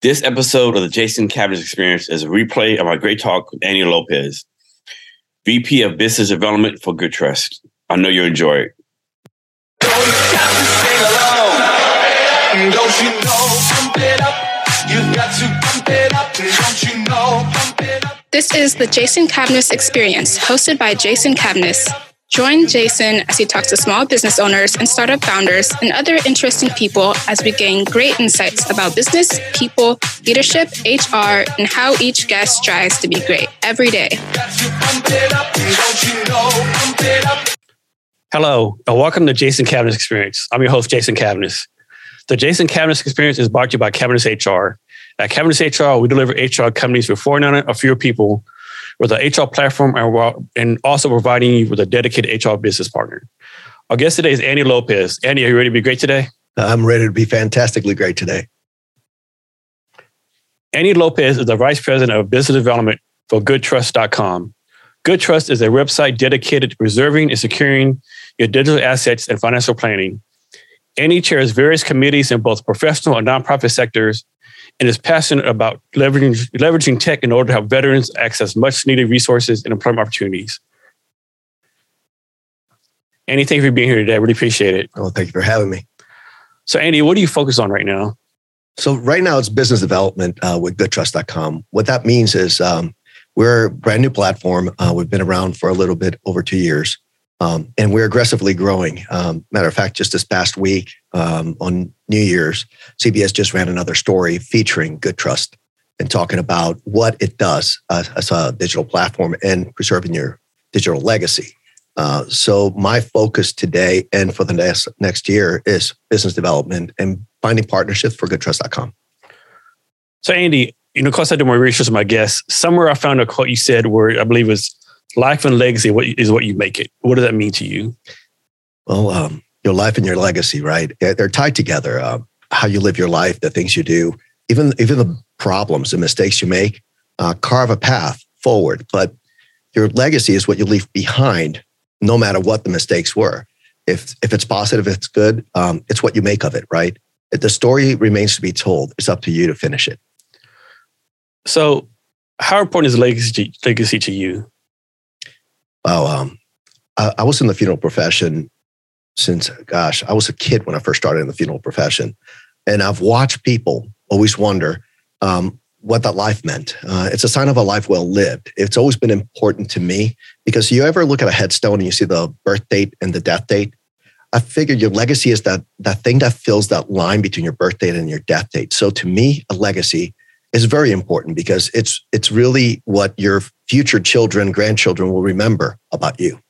This episode of the Jason Cavness Experience is a replay of our great talk with Andy Lopez, VP of Business Development for GoodTrust. I know you'll enjoy it. This is the Jason Cavness Experience, hosted by Jason Cavness. Join Jason as he talks to small business owners and startup founders and other interesting people as we gain great insights about business, people, leadership, HR, and how each guest strives to be great every day. Hello, and welcome to Jason Cavness Experience. I'm your host, Jason Cavness. The Jason Cavness Experience is brought to you by Cavness HR. At Cavness HR, we deliver HR companies with 400 or fewer people with an HR platform and also providing you with a dedicated HR business partner. Our guest today is Andy Lopez. Andy, are you ready to be great today? I'm ready to be fantastically great today. Andy Lopez is the Vice President of Business Development for GoodTrust.com. GoodTrust is a website dedicated to preserving and securing your digital assets and financial planning. Andy chairs various committees in both professional and nonprofit sectors and is passionate about leveraging, leveraging tech in order to help veterans access much needed resources and employment opportunities. Andy, thank you for being here today. I really appreciate it. Oh, thank you for having me. So, Andy, what do you focus on right now? So, right now it's business development uh, with GoodTrust.com. What that means is um, we're a brand new platform. Uh, we've been around for a little bit over two years. Um, and we're aggressively growing. Um, matter of fact, just this past week um, on New Year's, CBS just ran another story featuring GoodTrust and talking about what it does uh, as a digital platform and preserving your digital legacy. Uh, so my focus today and for the next next year is business development and finding partnerships for GoodTrust.com. So Andy, you know, of course I did my research with my guests. Somewhere I found a quote you said where I believe was life and legacy what is what you make it. What does that mean to you? Well, um, your life and your legacy, right? They're tied together. Uh, how you live your life, the things you do, even even the problems, the mistakes you make, uh, carve a path forward. But your legacy is what you leave behind, no matter what the mistakes were. If if it's positive, if it's good, um, it's what you make of it, right? The story remains to be told. It's up to you to finish it. So, how important is legacy legacy to you? Wow. Um, I, I, was in the funeral profession since, gosh, I was a kid when I first started in the funeral profession. And I've watched people always wonder um, what that life meant. Uh, it's a sign of a life well lived. It's always been important to me because you ever look at a headstone and you see the birth date and the death date. I figure your legacy is that that thing that fills that line between your birth date and your death date. So to me, a legacy is very important because it's it's really what your future children, grandchildren will remember about you.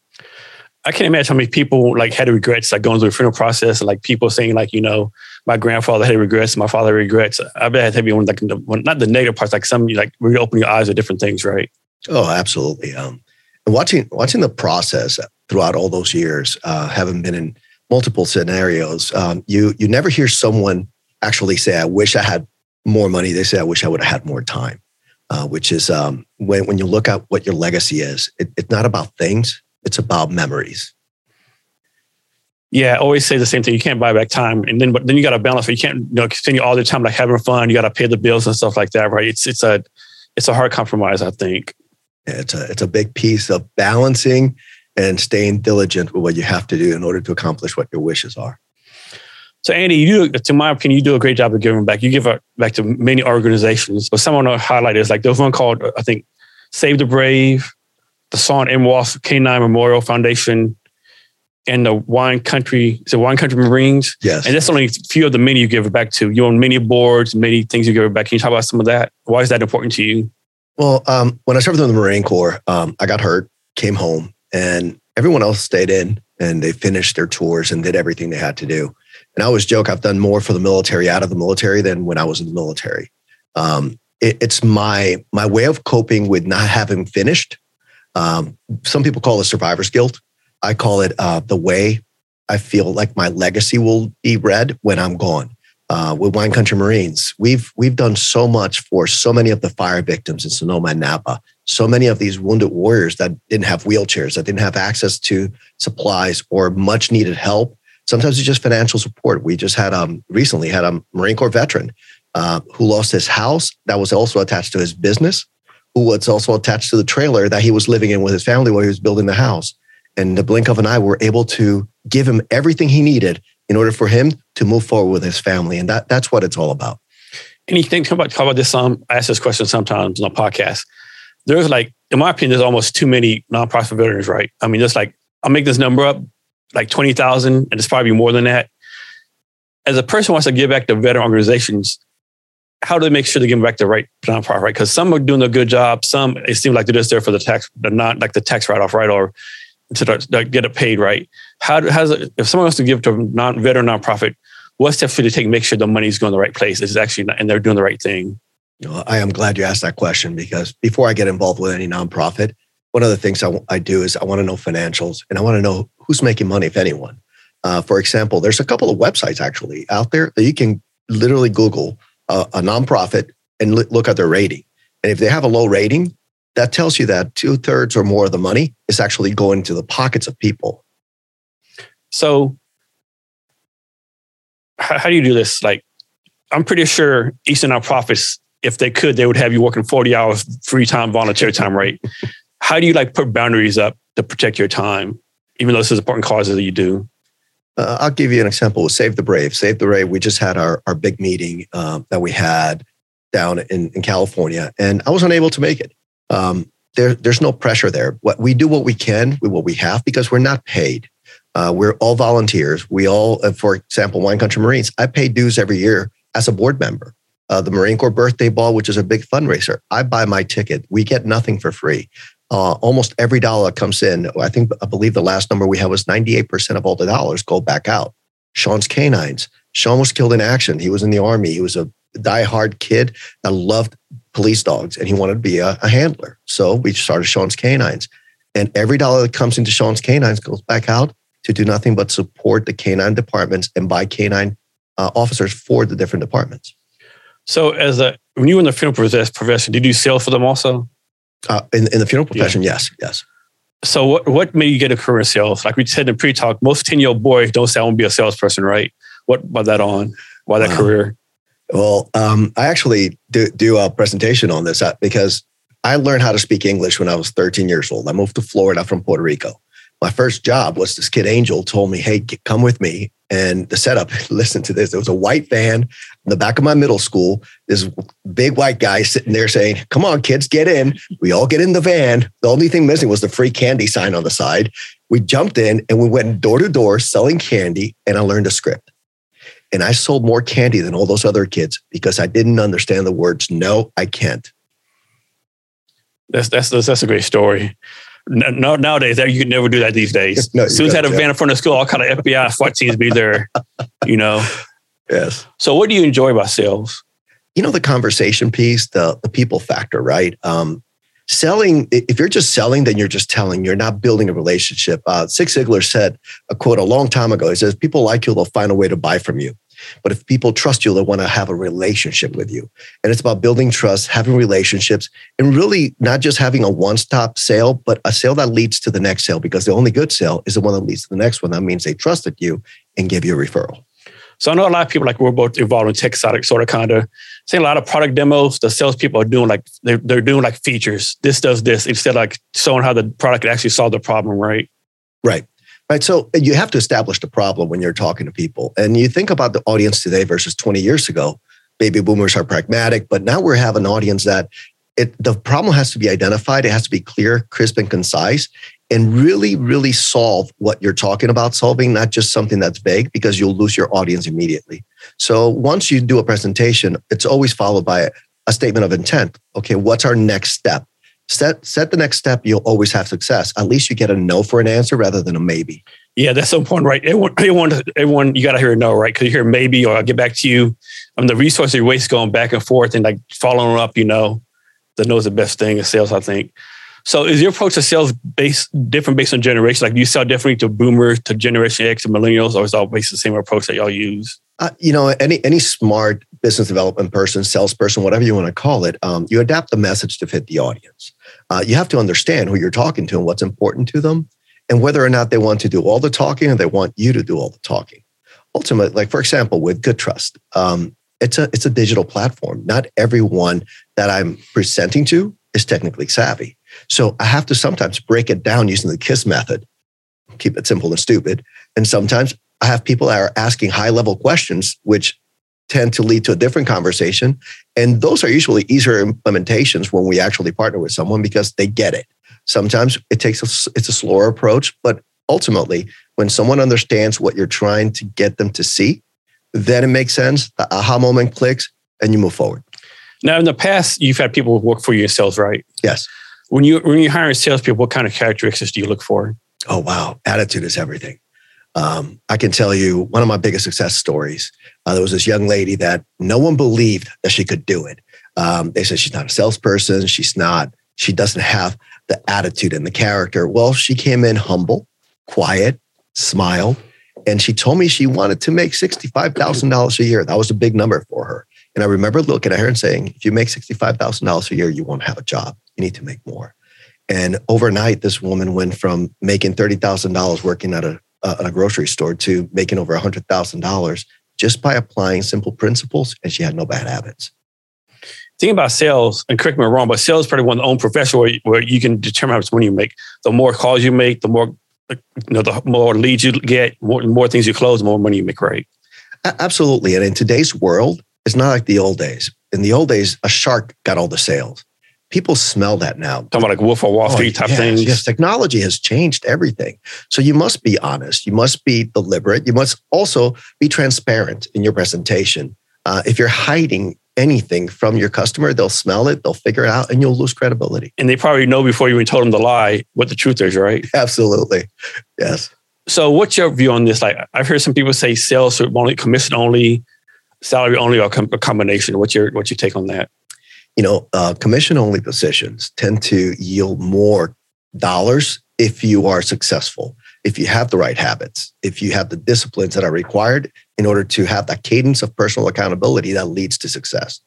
I can't imagine how many people like had regrets, like going through the funeral process, like people saying like, you know, my grandfather had regrets, my father regrets. I bet it had to be one like the, not the negative parts, like some like really open your eyes to different things, right? Oh, absolutely. Um, and watching watching the process throughout all those years, uh, having been in multiple scenarios, um, you you never hear someone actually say, "I wish I had more money, they say, I wish I would have had more time, uh, which is um, when, when you look at what your legacy is, it, it's not about things, it's about memories. Yeah, I always say the same thing. You can't buy back time, and then but then you got to balance. You can't you know continue all the time like having fun. You got to pay the bills and stuff like that, right? It's it's a it's a hard compromise, I think. Yeah, it's a it's a big piece of balancing and staying diligent with what you have to do in order to accomplish what your wishes are. So, Andy, you, to my opinion, you do a great job of giving back. You give back to many organizations, but someone to highlight is like there's one called, I think, Save the Brave, the Sean M. Walsh K9 Memorial Foundation, and the Wine Country, is it Wine Country Marines? Yes. And that's only a few of the many you give it back to. You're on many boards, many things you give it back. Can you talk about some of that? Why is that important to you? Well, um, when I served in the Marine Corps, um, I got hurt, came home, and everyone else stayed in and they finished their tours and did everything they had to do. And I always joke I've done more for the military out of the military than when I was in the military. Um, it, it's my my way of coping with not having finished. Um, some people call it survivor's guilt. I call it uh, the way I feel like my legacy will be read when I'm gone. Uh, with Wine Country Marines, we've we've done so much for so many of the fire victims in Sonoma and Napa. So many of these wounded warriors that didn't have wheelchairs, that didn't have access to supplies or much needed help Sometimes it's just financial support. We just had um recently had a Marine Corps veteran uh, who lost his house that was also attached to his business, who was also attached to the trailer that he was living in with his family while he was building the house. And the blink of an eye, we're able to give him everything he needed in order for him to move forward with his family. And that, that's what it's all about. And you think about, talk about this, um, I ask this question sometimes on a podcast. There's like, in my opinion, there's almost too many nonprofit veterans, right? I mean, just like, I'll make this number up, like 20,000, and it's probably more than that. As a person wants to give back to veteran organizations, how do they make sure they give back the right nonprofit, right? Because some are doing a good job. Some, it seems like they're just there for the tax, the not like the tax write off, right? Or to get it paid right. How does it, if someone wants to give to a non veteran nonprofit, what steps should they take to make sure the money is going the right place? Is actually not, and they're doing the right thing. I am glad you asked that question because before I get involved with any nonprofit, one of the things I do is I want to know financials and I want to know who's making money, if anyone. Uh, for example, there's a couple of websites actually out there that you can literally Google a, a nonprofit and look at their rating. And if they have a low rating, that tells you that two thirds or more of the money is actually going to the pockets of people. So, how, how do you do this? Like, I'm pretty sure Eastern nonprofits, if they could, they would have you working 40 hours free time, volunteer time, right? how do you like put boundaries up to protect your time, even though this is important causes that you do? Uh, I'll give you an example Save the Brave. Save the Brave, we just had our, our big meeting uh, that we had down in, in California, and I was unable to make it um, there, there's no pressure there. What we do what we can with what we have because we're not paid. Uh, we're all volunteers. We all, uh, for example, Wine Country Marines. I pay dues every year as a board member. Uh, the Marine Corps Birthday Ball, which is a big fundraiser, I buy my ticket. We get nothing for free. Uh, almost every dollar comes in. I think I believe the last number we had was 98% of all the dollars go back out. Sean's canines. Sean was killed in action. He was in the army. He was a diehard kid that loved police dogs and he wanted to be a, a handler. So we started Sean's Canines. And every dollar that comes into Sean's Canines goes back out to do nothing but support the canine departments and buy canine uh, officers for the different departments. So, as a when you were in the funeral profession, did you sell for them also? Uh, in, in the funeral profession, yeah. yes, yes. So, what what made you get a career in sales? Like we said in pre-talk, most ten year old boys don't say I want to be a salesperson, right? What brought that on? Why that wow. career? Well, um, I actually do, do a presentation on this uh, because I learned how to speak English when I was 13 years old. I moved to Florida from Puerto Rico. My first job was this kid Angel told me, "Hey, come with me." And the setup, listen to this. There was a white van in the back of my middle school. This big white guy sitting there saying, "Come on, kids, get in." We all get in the van. The only thing missing was the free candy sign on the side. We jumped in and we went door to door selling candy, and I learned a script. And I sold more candy than all those other kids because I didn't understand the words, no, I can't. That's, that's, that's a great story. No, nowadays, you could never do that these days. no, as soon as I had a van in front of school, all kind of FBI SWAT teams be there, you know? Yes. So what do you enjoy about sales? You know, the conversation piece, the, the people factor, right? Um, selling, if you're just selling, then you're just telling, you're not building a relationship. Uh, Zig Ziglar said a quote a long time ago. He says, People like you, they'll find a way to buy from you. But if people trust you, they want to have a relationship with you. And it's about building trust, having relationships, and really not just having a one stop sale, but a sale that leads to the next sale because the only good sale is the one that leads to the next one. That means they trusted you and give you a referral. So I know a lot of people like we're both involved in tech side, sort of kind of seeing a lot of product demos. The salespeople are doing like they're, they're doing like features. This does this instead of like showing how the product actually solve the problem, right? Right. Right. So you have to establish the problem when you're talking to people. And you think about the audience today versus 20 years ago. Baby boomers are pragmatic, but now we have an audience that it, the problem has to be identified. It has to be clear, crisp, and concise and really, really solve what you're talking about solving, not just something that's vague, because you'll lose your audience immediately. So once you do a presentation, it's always followed by a statement of intent. Okay, what's our next step? Set set the next step. You'll always have success. At least you get a no for an answer rather than a maybe. Yeah, that's so important, right? Everyone, everyone, everyone you got to hear a no, right? Because you hear maybe or I'll get back to you. I mean, the resource you waste going back and forth and like following up. You know, the no is the best thing in sales, I think. So is your approach to sales based different based on generation? Like do you sell differently to boomers, to Generation X, to millennials, or is it all based the same approach that y'all use? Uh, you know, any any smart business development person, salesperson, whatever you want to call it, um, you adapt the message to fit the audience. Uh, you have to understand who you're talking to and what's important to them, and whether or not they want to do all the talking or they want you to do all the talking. Ultimately, like for example, with Good Trust, um, it's a it's a digital platform. Not everyone that I'm presenting to is technically savvy. So I have to sometimes break it down using the KISS method, keep it simple and stupid. And sometimes I have people that are asking high level questions, which tend to lead to a different conversation. And those are usually easier implementations when we actually partner with someone because they get it. Sometimes it takes a, it's a slower approach, but ultimately, when someone understands what you're trying to get them to see, then it makes sense. The aha moment clicks, and you move forward. Now, in the past, you've had people work for you in sales, right? Yes. When you when you hire a salespeople, what kind of characteristics do you look for? Oh wow, attitude is everything. Um, I can tell you one of my biggest success stories. Uh, there was this young lady that no one believed that she could do it. Um, they said she's not a salesperson. She's not. She doesn't have the attitude and the character. Well, she came in humble, quiet, smiled, and she told me she wanted to make sixty-five thousand dollars a year. That was a big number for her. And I remember looking at her and saying, "If you make sixty-five thousand dollars a year, you won't have a job. You need to make more." And overnight, this woman went from making thirty thousand dollars working at a uh, a grocery store to making over $100,000 just by applying simple principles, and she had no bad habits. Think about sales, and correct me if I'm wrong, but sales is probably one of the own profession where, where you can determine how much money you make. The more calls you make, the more you know, the more leads you get, more, more things you close, the more money you make, right? Absolutely. And in today's world, it's not like the old days. In the old days, a shark got all the sales people smell that now. Talking about like Wolf of Wall Street oh, type yes, things. Yes, technology has changed everything. So you must be honest. You must be deliberate. You must also be transparent in your presentation. Uh, if you're hiding anything from your customer, they'll smell it, they'll figure it out, and you'll lose credibility. And they probably know before you even told them the lie what the truth is, right? Absolutely. Yes. So, what's your view on this? Like, I've heard some people say sales only, commission only, salary only, or a combination. What's your what's your take on that? you know, uh, commission only positions tend to yield more dollars if you are successful, if you have the right habits, if you have the disciplines that are required in order to have that cadence of personal accountability that leads to success.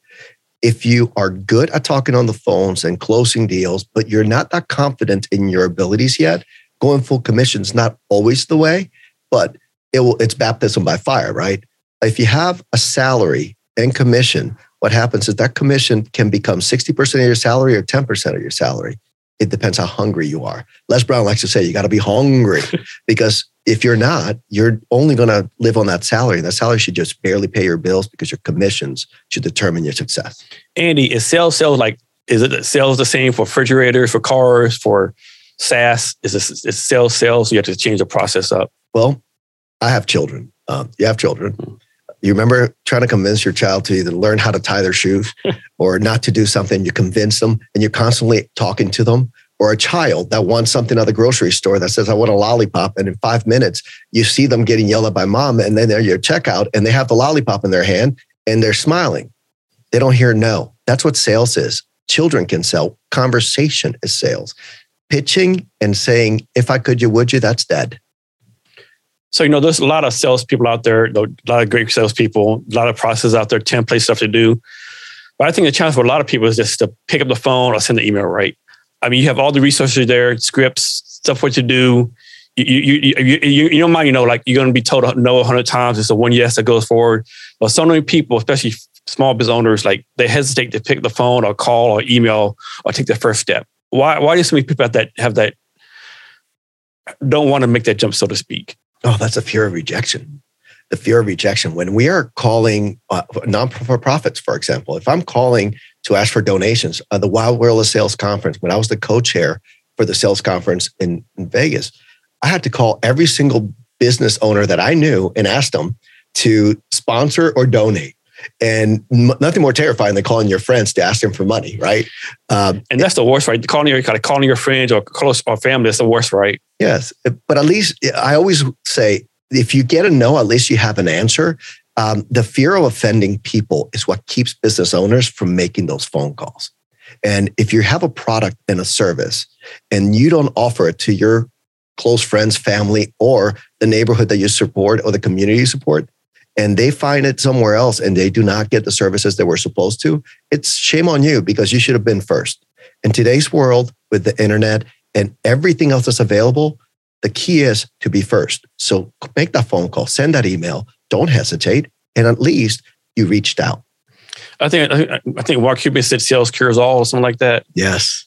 If you are good at talking on the phones and closing deals, but you're not that confident in your abilities yet, going full commission is not always the way, but it will, it's baptism by fire, right? If you have a salary and commission what happens is that commission can become 60% of your salary or 10% of your salary. It depends how hungry you are. Les Brown likes to say you got to be hungry because if you're not, you're only going to live on that salary. And that salary should just barely pay your bills because your commissions should determine your success. Andy, is sales sales like is it sales the same for refrigerators, for cars, for SaaS? Is this is sales sales? You have to change the process up. Well, I have children. Um, you have children. Mm-hmm. You remember trying to convince your child to either learn how to tie their shoes or not to do something. You convince them and you're constantly talking to them. Or a child that wants something at the grocery store that says, I want a lollipop. And in five minutes, you see them getting yelled at by mom. And then they're your checkout and they have the lollipop in their hand and they're smiling. They don't hear no. That's what sales is. Children can sell. Conversation is sales. Pitching and saying, if I could, you would you, that's dead. So, you know, there's a lot of salespeople out there, a lot of great salespeople, a lot of processes out there, template stuff to do. But I think the challenge for a lot of people is just to pick up the phone or send the email, right? I mean, you have all the resources there, scripts, stuff what to do. You, you, you, you, you don't mind, you know, like you're going to be told no a hundred times. It's the one yes that goes forward. But so many people, especially small business owners, like they hesitate to pick the phone or call or email or take the first step. Why, why do so many people have that, have that, don't want to make that jump, so to speak? Oh, that's a fear of rejection. The fear of rejection. When we are calling uh, non-profits, for example, if I'm calling to ask for donations, uh, the Wild World of Sales Conference, when I was the co-chair for the sales conference in, in Vegas, I had to call every single business owner that I knew and ask them to sponsor or donate. And m- nothing more terrifying than calling your friends to ask them for money, right? Um, and that's the worst, right? Calling your kind of calling your friends or close or family is the worst, right? Yes, but at least I always say if you get a no, at least you have an answer. Um, the fear of offending people is what keeps business owners from making those phone calls. And if you have a product and a service and you don't offer it to your close friends, family, or the neighborhood that you support or the community you support, and they find it somewhere else and they do not get the services that we're supposed to, it's shame on you because you should have been first. In today's world with the internet and everything else that's available, the key is to be first. So make that phone call, send that email, don't hesitate, and at least you reached out. I think I think Mark Cuban said sales cures all or something like that. Yes.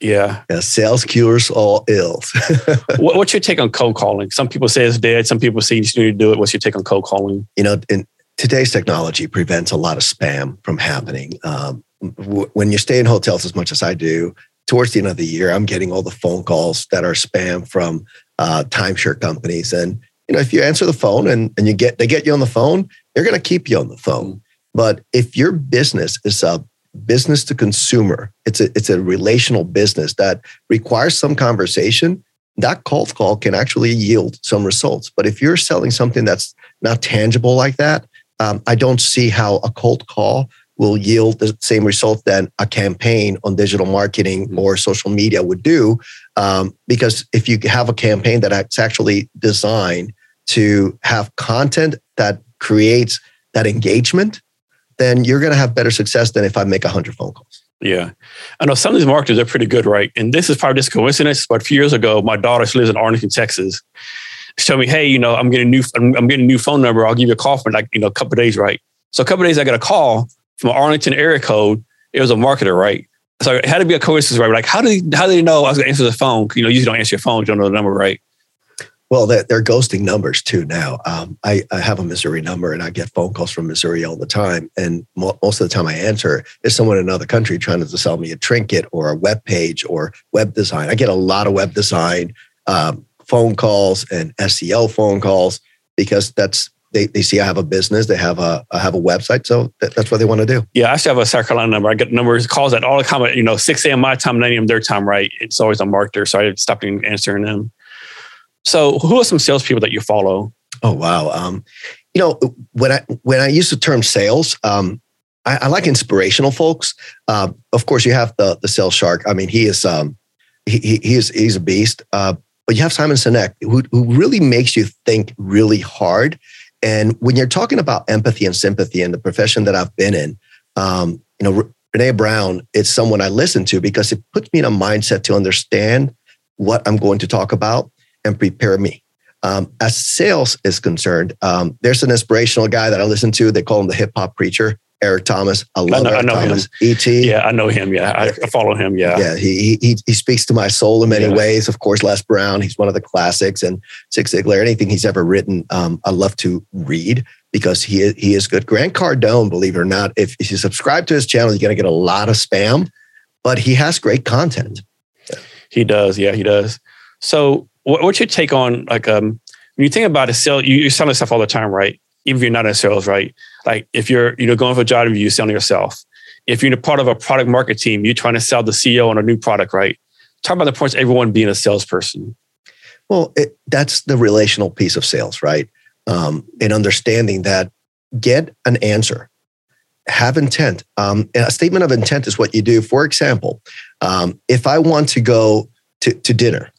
Yeah. Yeah. Sales cures all ills. what, what's your take on cold calling? Some people say it's dead. Some people say you need to do it. What's your take on cold calling? You know, in today's technology prevents a lot of spam from happening. Um, w- when you stay in hotels as much as I do, towards the end of the year, I'm getting all the phone calls that are spam from uh, timeshare companies. And you know, if you answer the phone and, and you get they get you on the phone, they're going to keep you on the phone. But if your business is a business to consumer, it's a it's a relational business that requires some conversation. That cold call can actually yield some results. But if you're selling something that's not tangible like that, um, I don't see how a cold call will yield the same result that a campaign on digital marketing or social media would do. Um, because if you have a campaign that's actually designed to have content that creates that engagement, then you're going to have better success than if I make 100 phone calls. Yeah. I know some of these marketers are pretty good, right? And this is probably just coincidence, but a few years ago, my daughter, she lives in Arlington, Texas. She told me, hey, you know, I'm getting a new, I'm, I'm getting a new phone number. I'll give you a call for like, you know, a couple days, right? So a couple days, I got a call from Arlington area code. It was a marketer, right? So it had to be a coincidence, right? Like, how he, how did he know I was going to answer the phone? You know, you don't answer your phone, you don't know the number, right? Well, they're, they're ghosting numbers too now. Um, I, I, have a Missouri number and I get phone calls from Missouri all the time. And mo- most of the time I answer is someone in another country trying to sell me a trinket or a web page or web design. I get a lot of web design um, phone calls and SEO phone calls because that's they, they see I have a business, they have a I have a website, so that, that's what they want to do. Yeah, I still have a South Carolina number. I get numbers, calls at all the time, you know, 6 a.m. my time, 9 a.m. their time, right? It's always unmarked there, so I stopped answering them. So, who are some salespeople that you follow? Oh wow, um, you know when I when I use the term sales, um, I, I, like inspirational folks. Uh, of course, you have the the sales shark. I mean, he is um, he, he is he's a beast. Uh, but you have Simon Sinek, who who really makes you think really hard. And when you're talking about empathy and sympathy in the profession that I've been in, um, you know, Brene Brown, it's someone I listen to because it puts me in a mindset to understand what I'm going to talk about and prepare me. Um, as sales is concerned, um, there's an inspirational guy that I listen to. They call him the hip hop preacher, Eric Thomas. I love I know, Eric I know Thomas. Him. ET. Yeah, I know him. Yeah, I, follow him. Yeah, yeah. He he he speaks to my soul in many yeah. ways. Of course, Les Brown. He's one of the classics, and Zig Ziglar. Anything he's ever written, um, I love to read because he is, he is good. Grant Cardone, believe it or not, if, if you subscribe to his channel, you're going to get a lot of spam, but he has great content. He does. Yeah, he does. So what, what's your take on like um when you think about a sale, you, you're selling stuff all the time, right? Even if you're not in sales, right? Like if you're you know going for a job interview, you're selling yourself. If you're part of a product market team, you're trying to sell the CEO on a new product, right? Talk about the points everyone being a salesperson. Well, it, that's the relational piece of sales, right? Um, and understanding that get an answer, have intent. Um, a statement of intent is what you do. For example, um, if I want to go to, to dinner,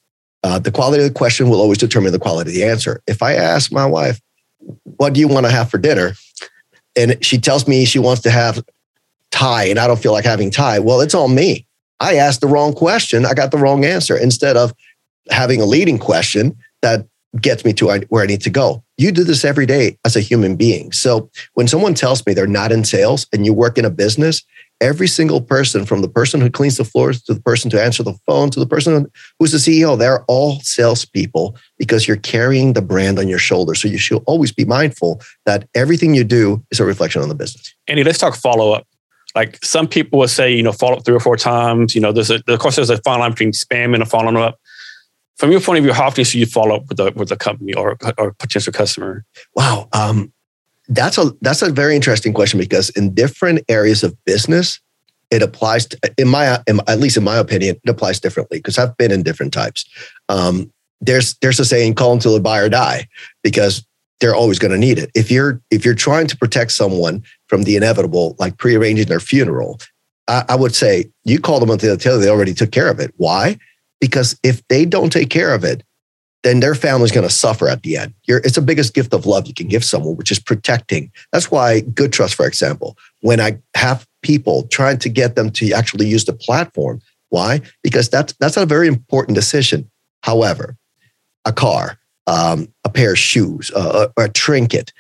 uh, the quality of the question will always determine the quality of the answer. If I ask my wife, what do you want to have for dinner? And she tells me she wants to have Thai and I don't feel like having Thai. Well, it's on me. I asked the wrong question. I got the wrong answer instead of having a leading question that gets me to where I need to go. You do this every day as a human being. So when someone tells me they're not in sales and you work in a business, every single person from the person who cleans the floors to the person to answer the phone to the person who's the CEO, they're all salespeople because you're carrying the brand on your shoulder. So you should always be mindful that everything you do is a reflection on the business. Andy, let's talk follow up. Like some people will say, you know, follow up three or four times. You know, there's a, of course there's a fine line between spam and a follow up From your point of view, how often should you follow up with the with a company or or potential customer? Wow, um, that's a that's a very interesting question because in different areas of business, it applies to, in my in, at least in my opinion, it applies differently because I've been in different types. Um, there's there's a saying, "Call until the buy or die," because they're always going to need it. If you're if you're trying to protect someone from the inevitable, like prearranging their funeral, I, I would say you call them until they tell you they already took care of it. Why? Because if they don't take care of it, then their family's going to suffer at the end. You're, it's the biggest gift of love you can give someone, which is protecting. That's why Good Trust, for example, when I have people trying to get them to actually use the platform, why? Because that's that's a very important decision. However, a car, um, a pair of shoes, uh, a, a trinket,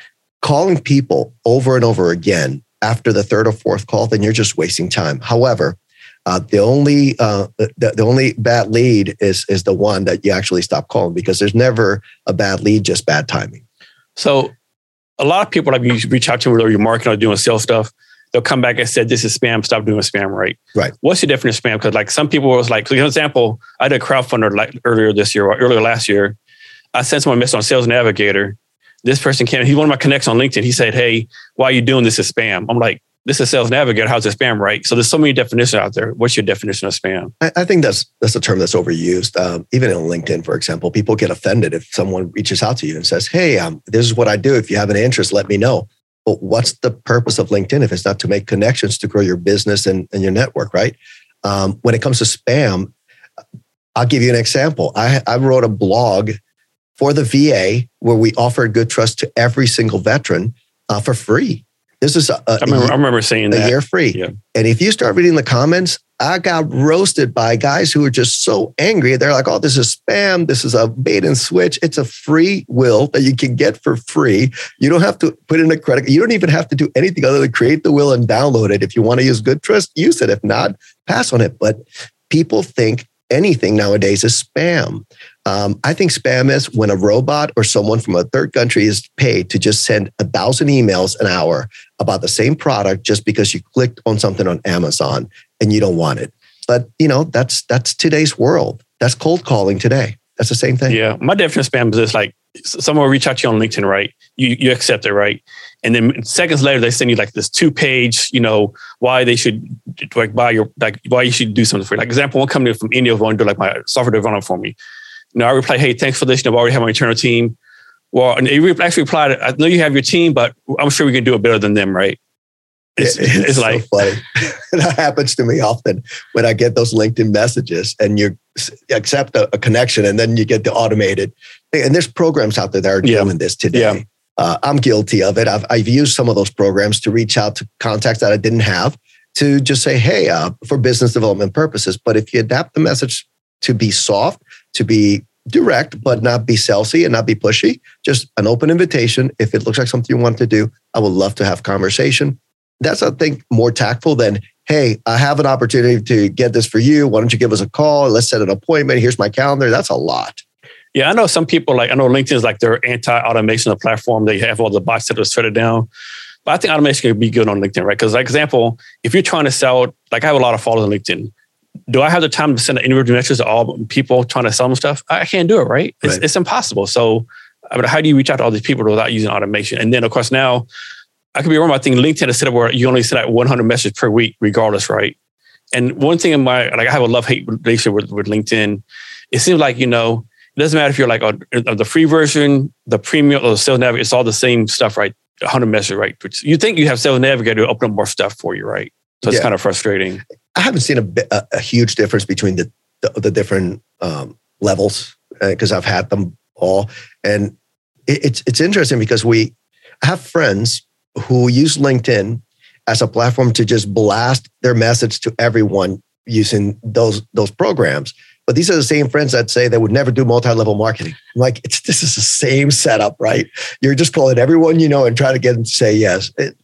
calling people over and over again after the third or fourth call, then you're just wasting time. However, uh, the only uh, the, the only bad lead is is the one that you actually stop calling because there's never a bad lead, just bad timing. So, a lot of people like you reach out to whether you're marketing or doing sales stuff, they'll come back and say this is spam. Stop doing spam. Right. Right. What's the definition of spam? Because like some people was like, for example, I did a crowdfunder like earlier this year or earlier last year. I sent someone a message on Sales Navigator this person came, he's one of my connects on LinkedIn. He said, Hey, why are you doing this Is spam? I'm like, this is sales navigator. How's it spam, right? So there's so many definitions out there. What's your definition of spam? I, I think that's that's a term that's overused. Um, even in LinkedIn, for example, people get offended if someone reaches out to you and says, "Hey, um, this is what I do. If you have an interest, let me know." But what's the purpose of LinkedIn if it's not to make connections to grow your business and, and your network, right? Um, when it comes to spam, I'll give you an example. I, I wrote a blog for the VA where we offered good trust to every single veteran uh, for free. This is a, I, remember, I remember saying that. A year free. Yeah. And if you start reading the comments, I got roasted by guys who are just so angry. They're like, oh, this is spam. This is a bait and switch. It's a free will that you can get for free. You don't have to put in a credit. You don't even have to do anything other than create the will and download it. If you want to use good trust, use it. If not, pass on it. But people think anything nowadays is spam. Um, I think spam is when a robot or someone from a third country is paid to just send a thousand emails an hour about the same product just because you clicked on something on Amazon and you don't want it. But you know that's that's today's world. That's cold calling today. That's the same thing. Yeah, my definition of spam is just like someone will reach out to you on LinkedIn, right? You you accept it, right? And then seconds later, they send you like this two page, you know, why they should like buy your like why you should do something for you. Like example, one company from India wanted to do like my software development for me. You know, I reply, hey, thanks for this. You know, I already have my internal team. Well, and he actually replied, I know you have your team, but I'm sure we can do it better than them, right? It's, it's, it's like so funny. that happens to me often when I get those LinkedIn messages and you accept a, a, connection and then you get the automated. And there's programs out there that are doing yeah. this today. Yeah. Uh, I'm guilty of it. I've, I've used some of those programs to reach out to contacts that I didn't have to just say, hey, uh, for business development purposes. But if you adapt the message to be soft, to be direct, but not be salesy and not be pushy, just an open invitation. If it looks like something you want to do, I would love to have conversation that's I think more tactful than hey, I have an opportunity to get this for you. Why don't you give us a call? Let's set an appointment. Here's my calendar. That's a lot. Yeah, I know some people like I know LinkedIn is like their anti-automation of platform. They have all the bots that are shut down. But I think automation can be good on LinkedIn, right? Because, like example, if you're trying to sell, like I have a lot of followers on LinkedIn. Do I have the time to send an individual messages to all people trying to sell them stuff? I can't do it, right? It's, right. it's impossible. So, uh, I mean, how do you reach out to all these people without using automation? And then, of course, now I could be wrong. I think LinkedIn is set up where you only send out 100 messages per week, regardless, right? And one thing in my like, I have a love hate relationship with, with LinkedIn. It seems like you know, it doesn't matter if you're like on, the free version, the premium, or the Sales Navigator. It's all the same stuff, right? 100 messages, right? But you think you have Sales Navigator to open up more stuff for you, right? So it's yeah. kind of frustrating. I haven't seen a, a, a huge difference between the the, the different um, levels because uh, I've had them all, and it, it's it's interesting because we have friends who use LinkedIn as a platform to just blast their message to everyone using those those programs. But these are the same friends that say they would never do multi-level marketing. I'm like, it's this is the same setup, right? You're just calling everyone you know and try to get them to say yes. It,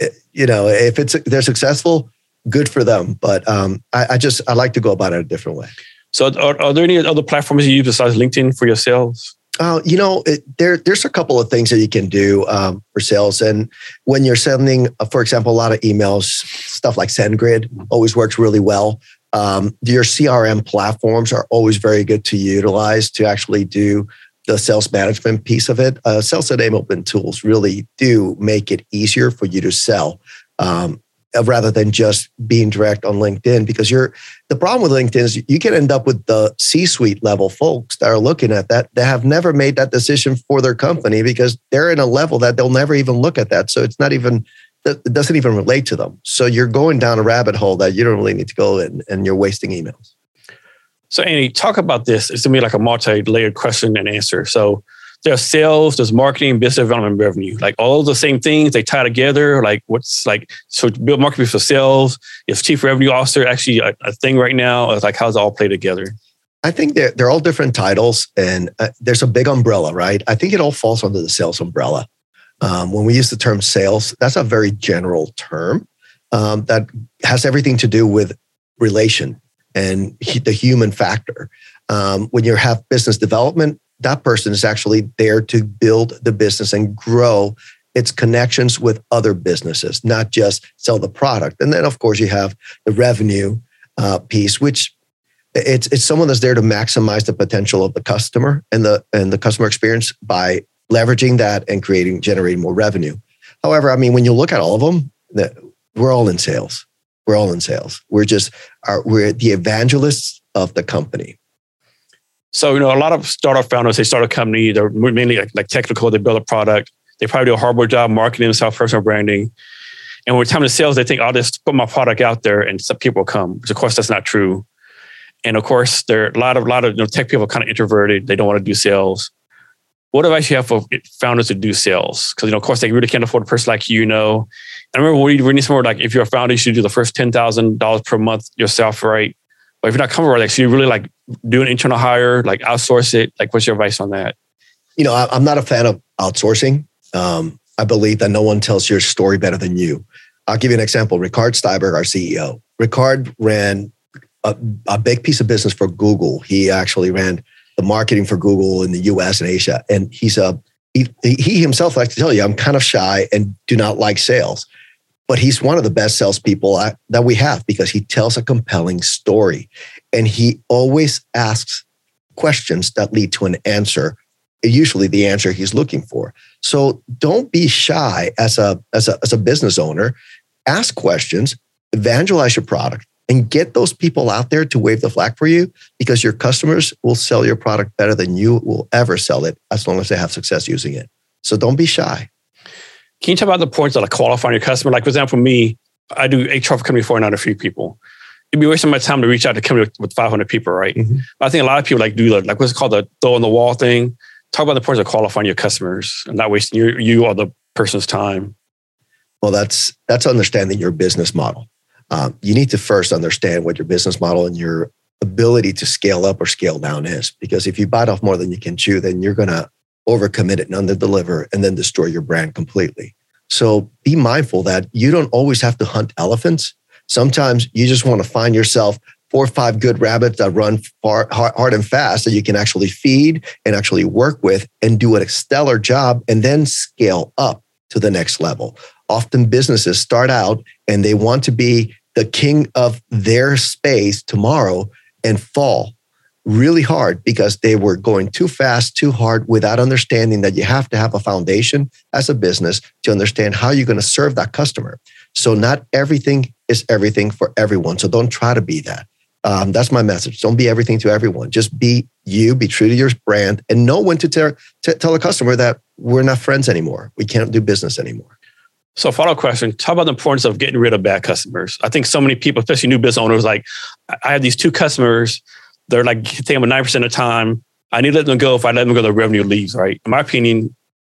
it, you know, if it's they're successful, good for them. But um, I, I, just I like to go about it a different way. So, are, are there any other platforms you use besides LinkedIn for your sales? Uh, you know, it, there there's a couple of things that you can do um, for sales, and when you're sending, uh, for example, a lot of emails, stuff like SendGrid always works really well. Um, your CRM platforms are always very good to utilize to actually do the sales management piece of it. Uh, sales enablement tools really do make it easier for you to sell. Um, Uh, rather than just being direct on LinkedIn because you're the problem with LinkedIn is you can end up with the C-suite level folks that are looking at that that have never made that decision for their company because they're in a level that they'll never even look at that. So it's not even it doesn't even relate to them. So you're going down a rabbit hole that you don't really need to go in and you're wasting emails. So Andy, talk about this. It's gonna be like a multi-layered question and answer. So there's sales, there's marketing, business development, revenue. Like all the same things, they tie together. Like what's like so build marketing for sales. Is chief revenue officer actually a, a thing right now? It's like how's it all play together? I think they're they're all different titles, and uh, there's a big umbrella, right? I think it all falls under the sales umbrella. Um, when we use the term sales, that's a very general term um, that has everything to do with relation and the human factor. Um, when you have business development, that person is actually there to build the business and grow its connections with other businesses, not just sell the product. And then, of course, you have the revenue uh, piece, which it's it's someone that's there to maximize the potential of the customer and the and the customer experience by leveraging that and creating generating more revenue. However, I mean, when you look at all of them, we're all in sales. We're all in sales. We're just are we're the evangelists of the company. So you know, a lot of startup founders they start a company. They're mainly like, like technical. They build a product. They probably do a horrible job marketing themselves, personal branding. And when it comes to sales, they think I'll just put my product out there and some people will come. Which of course that's not true. And of course, there are a lot of lot of you know, tech people kind of introverted. They don't want to do sales. What advice you have for founders to do sales? Because you know, of course, they really can't afford a person like you. you know, I remember reading somewhere like if you're a founder, you should do the first ten thousand dollars per month yourself, right? But if you're not comfortable like, so you really like do an internal hire, like outsource it. Like, what's your advice on that? You know, I'm not a fan of outsourcing. Um, I believe that no one tells your story better than you. I'll give you an example. Rikard Steiber, our CEO. Rikard ran a, a big piece of business for Google. He actually ran the marketing for Google in the US and Asia. And he's a he, he himself likes to tell you, I'm kind of shy and do not like sales. But he's one of the best salespeople I, that we have because he tells a compelling story. And he always asks questions that lead to an answer, usually the answer he's looking for. So don't be shy as a, as a, as a business owner. Ask questions, evangelize your product, and get those people out there to wave the flag for you because your customers will sell your product better than you will ever sell it as long as they have success using it. So don't be shy. Can you talk about the points that like qualifying your customer? Like, for example, me, I do HR for company for not a few people. It'd be wasting my time to reach out to company with 500 people, right? Mm-hmm. I think a lot of people like do the, like what's called the throw on the wall thing. Talk about the points of qualifying your customers and not wasting your, you or the person's time. Well, that's that's understanding your business model um, you need to first understand what your business model and your ability to scale up or scale down is. Because if you bite off more than you can chew, then you're going to overcommit it and underdeliver and then destroy your brand completely. So be mindful that you don't always have to hunt elephants. Sometimes you just want to find yourself four or five good rabbits that run far, hard and fast that you can actually feed and actually work with and do a stellar job and then scale up to the next level often businesses start out and they want to be the king of their space tomorrow and fall really hard because they were going too fast, too hard without understanding that you have to have a foundation as a business to understand how you're going to serve that customer. So, not everything is everything for everyone. So, don't try to be that. Um, that's my message. Don't be everything to everyone. Just be you, be true to your brand, and know when to, tell to tell a customer that we're not friends anymore. We can't do business anymore. So, follow up question: Talk about the importance of getting rid of bad customers. I think so many people, especially new business owners, like I have these two customers. They're like taking nine percent of the time. I need to let them go. If I let them go, the revenue leaves. Right? In my opinion,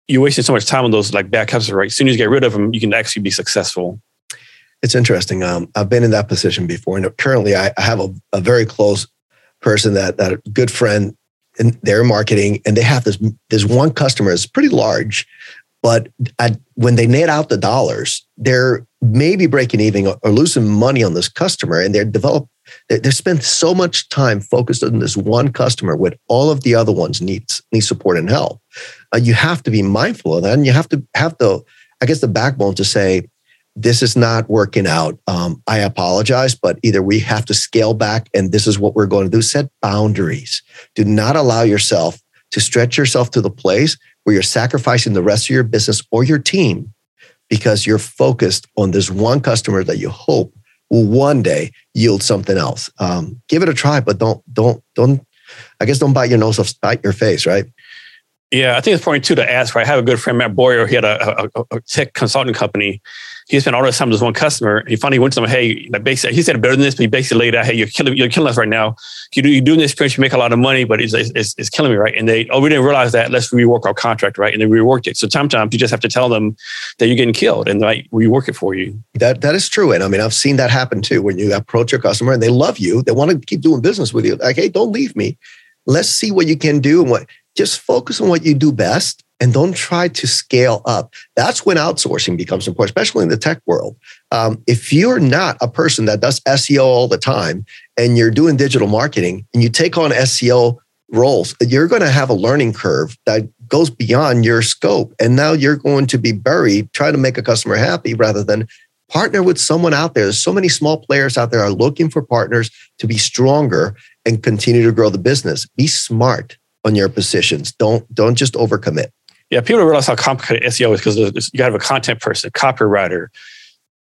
you're wasting so much time on those like bad customers. Right? As soon as you get rid of them, you can actually be successful. It's interesting. Um, I've been in that position before, and currently, I, I have a, a very close person that that a good friend in their marketing, and they have this this one customer is pretty large but when they net out the dollars, they're maybe breaking even or, or losing money on this customer, and they're develop. They, they spend so much time focused on this one customer, with all of the other ones needs need support and help. Uh, you have to be mindful of that, and you have to have the, I guess, the backbone to say, this is not working out. Um, I apologize, but either we have to scale back, and this is what we're going to do. Set boundaries. Do not allow yourself to stretch yourself to the place where you're sacrificing the rest of your business or your team because you're focused on this one customer that you hope will one day yield something else. Um, give it a try, but don't don't don't. I guess don't bite your nose off, bite your face, right? Yeah, I think it's important too to ask. Right, I have a good friend Matt Boyer. He had a, a, a tech consulting company, he spent all this time with this one customer. He finally went to them, hey, like basically, he said better than this, but he basically laid out, hey, you're killing, you're killing us right now. You do, you're doing this experience, you make a lot of money, but it's, it's, it's killing me, right? And they, oh, we didn't realize that. Let's rework our contract, right? And they reworked it. So sometimes you just have to tell them that you're getting killed, and they rework it for you. That that is true, and I mean, I've seen that happen too. When you approach your customer and they love you, they want to keep doing business with you. Like, hey, don't leave me. Let's see what you can do and what. Just focus on what you do best and don't try to scale up. That's when outsourcing becomes important, especially in the tech world. Um, if you're not a person that does SEO all the time and you're doing digital marketing and you take on SEO roles, you're going to have a learning curve that goes beyond your scope. And now you're going to be buried trying to make a customer happy rather than partner with someone out there. There's so many small players out there are looking for partners to be stronger and continue to grow the business. Be smart on your positions. Don't don't just overcommit. Yeah, people don't realize how complicated SEO is because you got to have a content person, copywriter,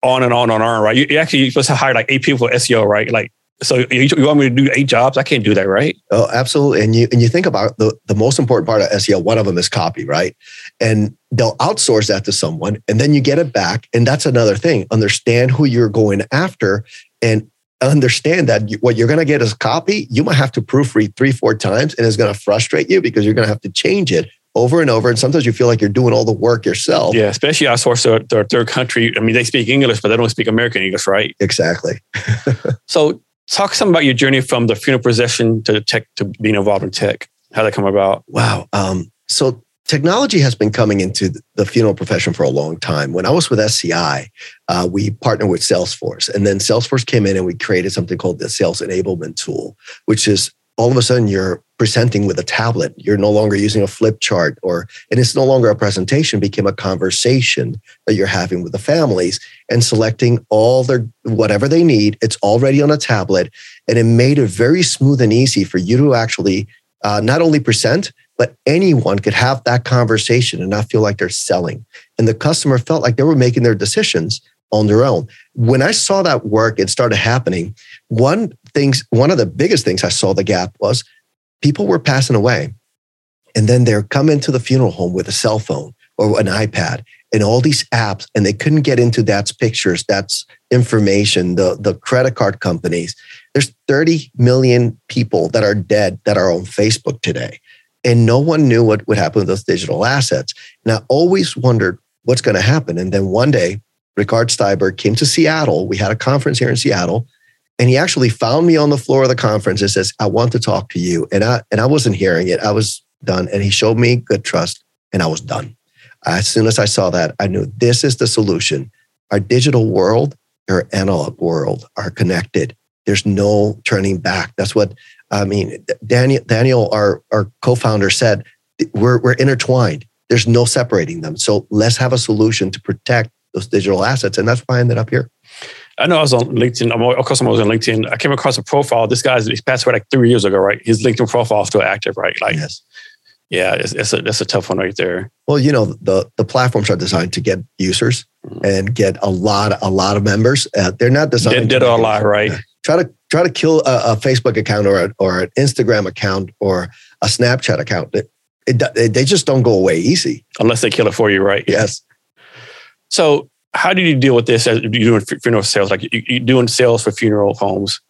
on and on and on, right? You, actually you're supposed to hire like eight people for SEO, right? Like so you, you, want me to do eight jobs? I can't do that, right? Oh, absolutely. And you and you think about the, the most important part of SEO, one of them is copy, right? And they'll outsource that to someone and then you get it back. And that's another thing. Understand who you're going after and understand that what you're going to get is copy. You might have to proofread three, four times and it's going to frustrate you because you're going to have to change it over and over. And sometimes you feel like you're doing all the work yourself. Yeah, especially outsource to, to a third country. I mean, they speak English, but they don't speak American English, right? Exactly. so talk some about your journey from the funeral procession to tech to being involved in tech. How that come about? Wow. Um, so technology has been coming into the funeral profession for a long time. When I was with SCI, uh, we partnered with Salesforce, and then Salesforce came in and we created something called the Sales Enablement Tool, which is all of a sudden you're presenting with a tablet. You're no longer using a flip chart, or and it's no longer a presentation, became a conversation that you're having with the families and selecting all their whatever they need. It's already on a tablet, and it made it very smooth and easy for you to actually uh, not only present, but anyone could have that conversation and not feel like they're selling. And the customer felt like they were making their decisions on their own. When I saw that work, it started happening. One things, one of the biggest things I saw the gap was people were passing away. And then they're coming to the funeral home with a cell phone or an iPad and all these apps, and they couldn't get into that's pictures, that's information, the, the credit card companies. There's 30 million people that are dead that are on Facebook today. And no one knew what would happen with those digital assets. And I always wondered what's going to happen. And then one day, Rikard Steiber came to Seattle. We had a conference here in Seattle. And he actually found me on the floor of the conference and says, I want to talk to you. And I and I wasn't hearing it. I was done. And he showed me good trust and I was done. As soon as I saw that, I knew this is the solution. Our digital world, our analog world are connected. There's no turning back. That's what I mean. Daniel, Daniel, our, our co-founder said, we're, we're intertwined. There's no separating them. So let's have a solution to protect those digital assets. And that's why I ended up here. I know I was on LinkedIn. Of course, I was on LinkedIn. I came across a profile. This guy's he passed away like three years ago, right? His LinkedIn profile is still active, right? Like, yes. yeah, it's, it's a that's a tough one right there. Well, you know, the the platforms are designed to get users mm-hmm. and get a lot a lot of members. Uh, they're not designed. Did, did a lot, right? Try to try to kill a, a Facebook account or a, or an Instagram account or a Snapchat account. It, it, they just don't go away easy unless they kill it for you, right? Yes. So how did you deal with this as you're doing funeral sales? Like you, are doing sales for funeral homes.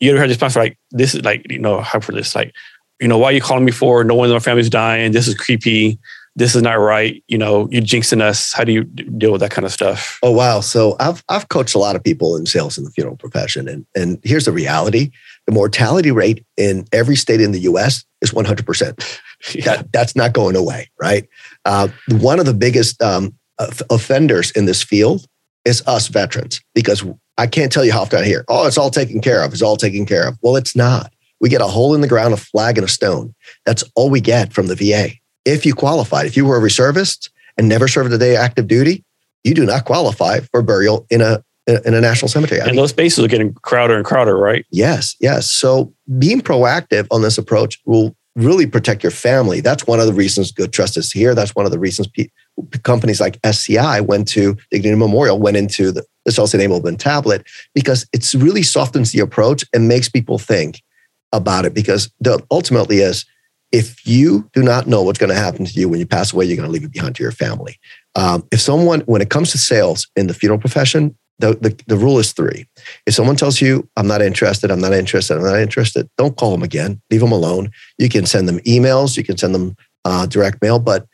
You ever heard this response like, this is like, you know, how for this, like, you know, why are you calling me for? No one in our family's dying. This is creepy. This is not right. You know, you're jinxing us. How do you deal with that kind of stuff? Oh wow! So I've I've coached a lot of people in sales in the funeral profession, and and here's the reality: the mortality rate in every state in the U.S. is 100. percent That that's not going away, right? Uh, one of the biggest um, offenders in this field is us veterans because I can't tell you how often I hear, oh, it's all taken care of. It's all taken care of. Well, it's not. We get a hole in the ground, a flag, and a stone. That's all we get from the VA. If you qualified, if you were a reservist and never served a day active duty, you do not qualify for burial in a in a national cemetery. And those spaces are getting crowder and crowder, right? Yes, yes. So being proactive on this approach will really protect your family. That's one of the reasons Good Trust is here. That's one of the reasons companies like SCI went to Dignity Memorial, went into the, the Sales Enablement tablet because it's really softens the approach and makes people think about it. Because the ultimately is if you do not know what's going to happen to you when you pass away, you're going to leave it behind to your family. Um, if someone, when it comes to sales in the funeral profession, the, the, the rule is three. If someone tells you, I'm not interested, I'm not interested, I'm not interested, don't call them again. Leave them alone. You can send them emails, you can send them uh, direct mail, but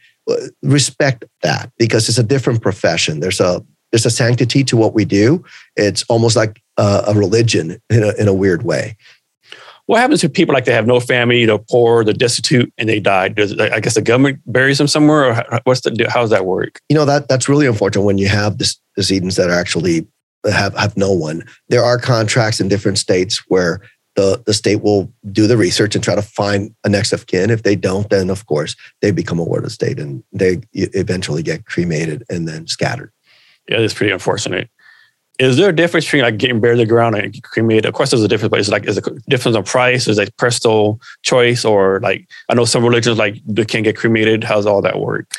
respect that because it's a different profession. There's a there's a sanctity to what we do. It's almost like a, a religion in a, in a weird way. what happens to people like they have no family, they're poor, they're destitute, and they die? Does I guess the government buries them somewhere, or what's the how does that work? You know that that's really unfortunate when you have this decedents that are actually have have no one. There are contracts in different states where the the state will do the research and try to find a next of kin. If they don't, then of course they become a ward of state and they eventually get cremated and then scattered. Yeah, it's pretty unfortunate. Is there a difference between like getting buried in the ground and cremated? Of course, there's a difference, but it's like is a difference on price? Is it personal choice, or like I know some religions like they can't get cremated. How's all that work?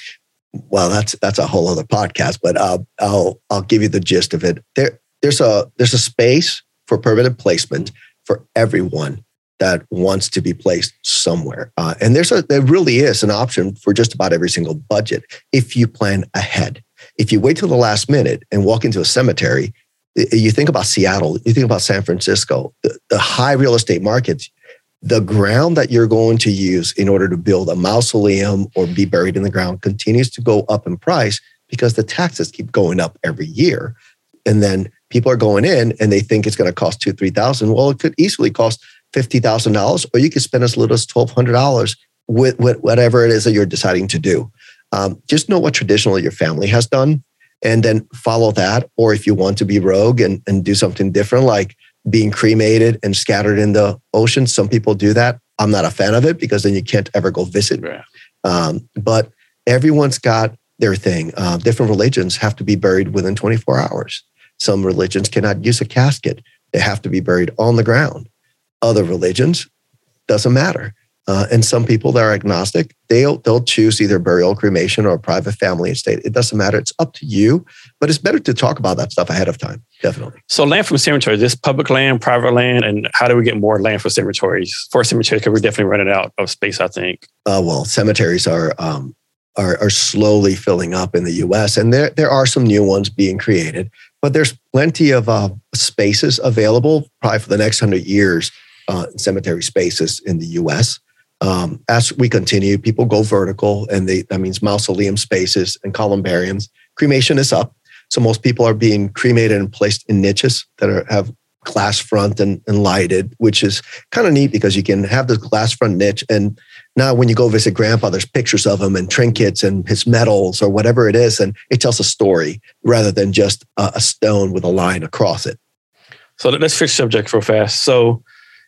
Well, that's that's a whole other podcast, but uh, I'll I'll give you the gist of it. There there's a there's a space for permanent placement for everyone that wants to be placed somewhere, uh, and there's a there really is an option for just about every single budget if you plan ahead. If you wait till the last minute and walk into a cemetery, you think about Seattle, you think about San Francisco, the, the high real estate markets, the ground that you're going to use in order to build a mausoleum or be buried in the ground continues to go up in price because the taxes keep going up every year. And then people are going in and they think it's going to cost two, three thousand. Well, it could easily cost fifty thousand dollars, or you could spend as little as twelve hundred dollars with, with whatever it is that you're deciding to do. Um, just know what traditionally your family has done and then follow that. Or if you want to be rogue and, and do something different, like being cremated and scattered in the ocean, some people do that. I'm not a fan of it because then you can't ever go visit. Yeah. Um, but everyone's got their thing. Uh, different religions have to be buried within 24 hours. Some religions cannot use a casket, they have to be buried on the ground. Other religions, doesn't matter. Uh, and some people that are agnostic, they'll they'll choose either burial, cremation, or private family estate. It doesn't matter. It's up to you. But it's better to talk about that stuff ahead of time. Definitely. So land from cemetery, this public land, private land, and how do we get more land for cemeteries? For cemeteries, because we're definitely running out of space. I think. Uh, well, cemeteries are um, are are slowly filling up in the U.S. and there there are some new ones being created, but there's plenty of uh, spaces available probably for the next hundred years. Uh, cemetery spaces in the U.S um, as we continue, people go vertical, and they, that means mausoleum spaces and columbariums. Cremation is up. So most people are being cremated and placed in niches that are, have glass front and, and lighted, which is kind of neat because you can have this glass front niche. And now when you go visit grandpa, there's pictures of him and trinkets and his medals or whatever it is. And it tells a story rather than just a, stone with a line across it. So let's switch subject real fast. So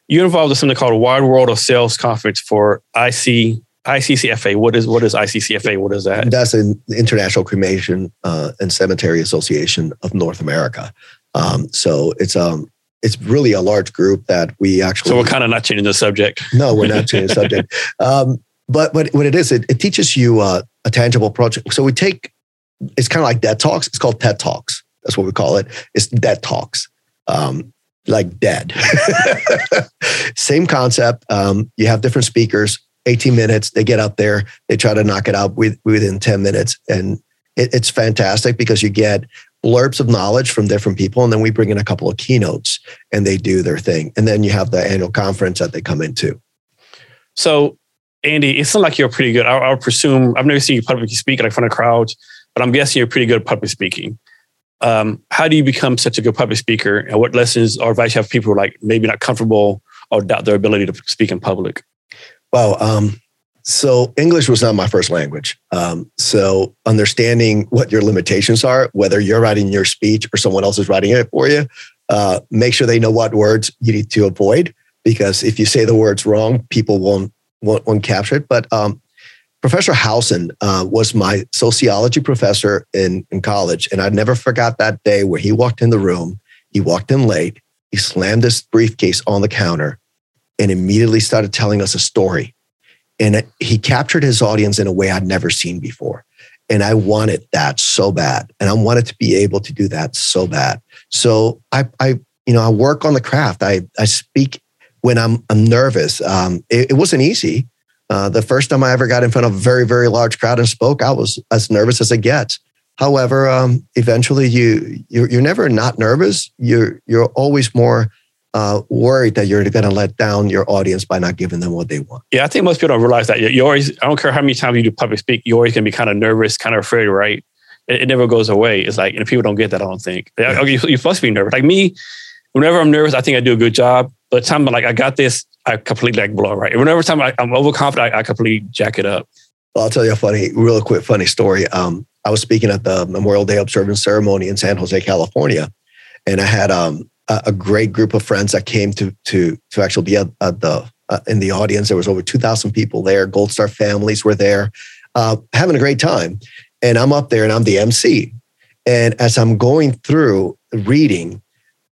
you're involved in something called a Wide World of Sales Conference for IC ICCFA. What is what is ICCFA? What is that? That's the International Cremation uh, and Cemetery Association of North America. Um, so it's um it's really a large group that we actually. So we're kind of not changing the subject. No, we're not changing the subject. Um, but but what it is, it, it teaches you uh, a tangible project. So we take it's kind of like TED Talks. It's called TED Talks. That's what we call it. It's TED Talks. Um, like dead. Same concept. Um, you have different speakers, 18 minutes. They get up there, they try to knock it out with, within 10 minutes. And it, it's fantastic because you get blurbs of knowledge from different people. And then we bring in a couple of keynotes and they do their thing. And then you have the annual conference that they come into. So, Andy, it sounds like you're pretty good. I, I presume I've never seen you publicly speak like in front of crowds, but I'm guessing you're pretty good at public speaking um, how do you become such a good public speaker? And what lessons or advice you have people like maybe not comfortable or doubt their ability to speak in public? Well, um, so English was not my first language. Um, so understanding what your limitations are, whether you're writing your speech or someone else is writing it for you, uh, make sure they know what words you need to avoid. Because if you say the words wrong, people won't won't, won't capture it. But um, Professor Howson uh, was my sociology professor in, in college. And I never forgot that day where he walked in the room. He walked in late. He slammed his briefcase on the counter and immediately started telling us a story. And he captured his audience in a way I'd never seen before. And I wanted that so bad. And I wanted to be able to do that so bad. So I, I you know, I work on the craft. I, I speak when I'm, I'm nervous. Um, it, it wasn't easy uh, the first time I ever got in front of a very, very large crowd and spoke, I was as nervous as it gets. However, um, eventually you you're, you're, never not nervous. You're you're always more uh, worried that you're going to let down your audience by not giving them what they want. Yeah, I think most people don't realize that. You always, I don't care how many times you do public speak, you're always going to be kind of nervous, kind of afraid, right? It, it, never goes away. It's like, and people don't get that. I don't think. Yeah. You're supposed to be nervous. Like me, whenever I'm nervous, I think I do a good job. But the time like I got this, I completely like blow right. Whenever time I, am overconfident, I, I completely jack it up. Well, I'll tell you a funny, real quick, funny story. Um, I was speaking at the Memorial Day observance ceremony in San Jose, California, and I had um, a, great group of friends that came to to to actually be at, at the uh, in the audience. There was over two thousand people there. Gold Star families were there, uh, having a great time. And I'm up there, and I'm the MC. And as I'm going through reading,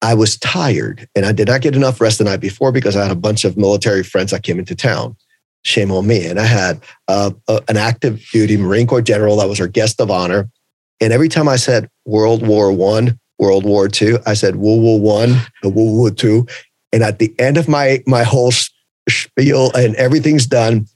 I was tired, and I did not get enough rest the night before because I had a bunch of military friends that came into town shame on me. And I had uh, a, an active duty Marine Corps general that was our guest of honor. And every time I said World War One, World War Two, I said World War One, World War Two. And at the end of my my whole spiel and everything's done,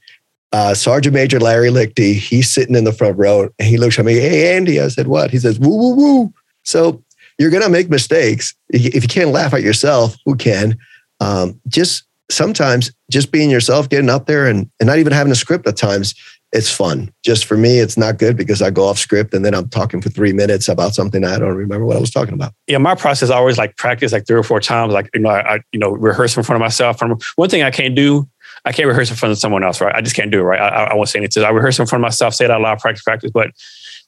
uh, Sergeant Major Larry Lichty, he's sitting in the front row and he looks at me, Hey, Andy. I said, What? He says, Woo, woo, woo. So you're going to make mistakes. If you can't laugh at yourself, who can? Um, just sometimes just being yourself, getting up there and, and not even having a script at times, it's fun. Just for me, it's not good because I go off script and then I'm talking for three minutes about something I don't remember what I was talking about. Yeah, my process I always like practice like three or four times. Like you know, I, I you know rehearse in front of myself. One thing I can't do, I can't rehearse in front of someone else. Right, I just can't do it. Right, I, I won't say anything. I rehearse in front of myself, say it out loud, practice, practice. But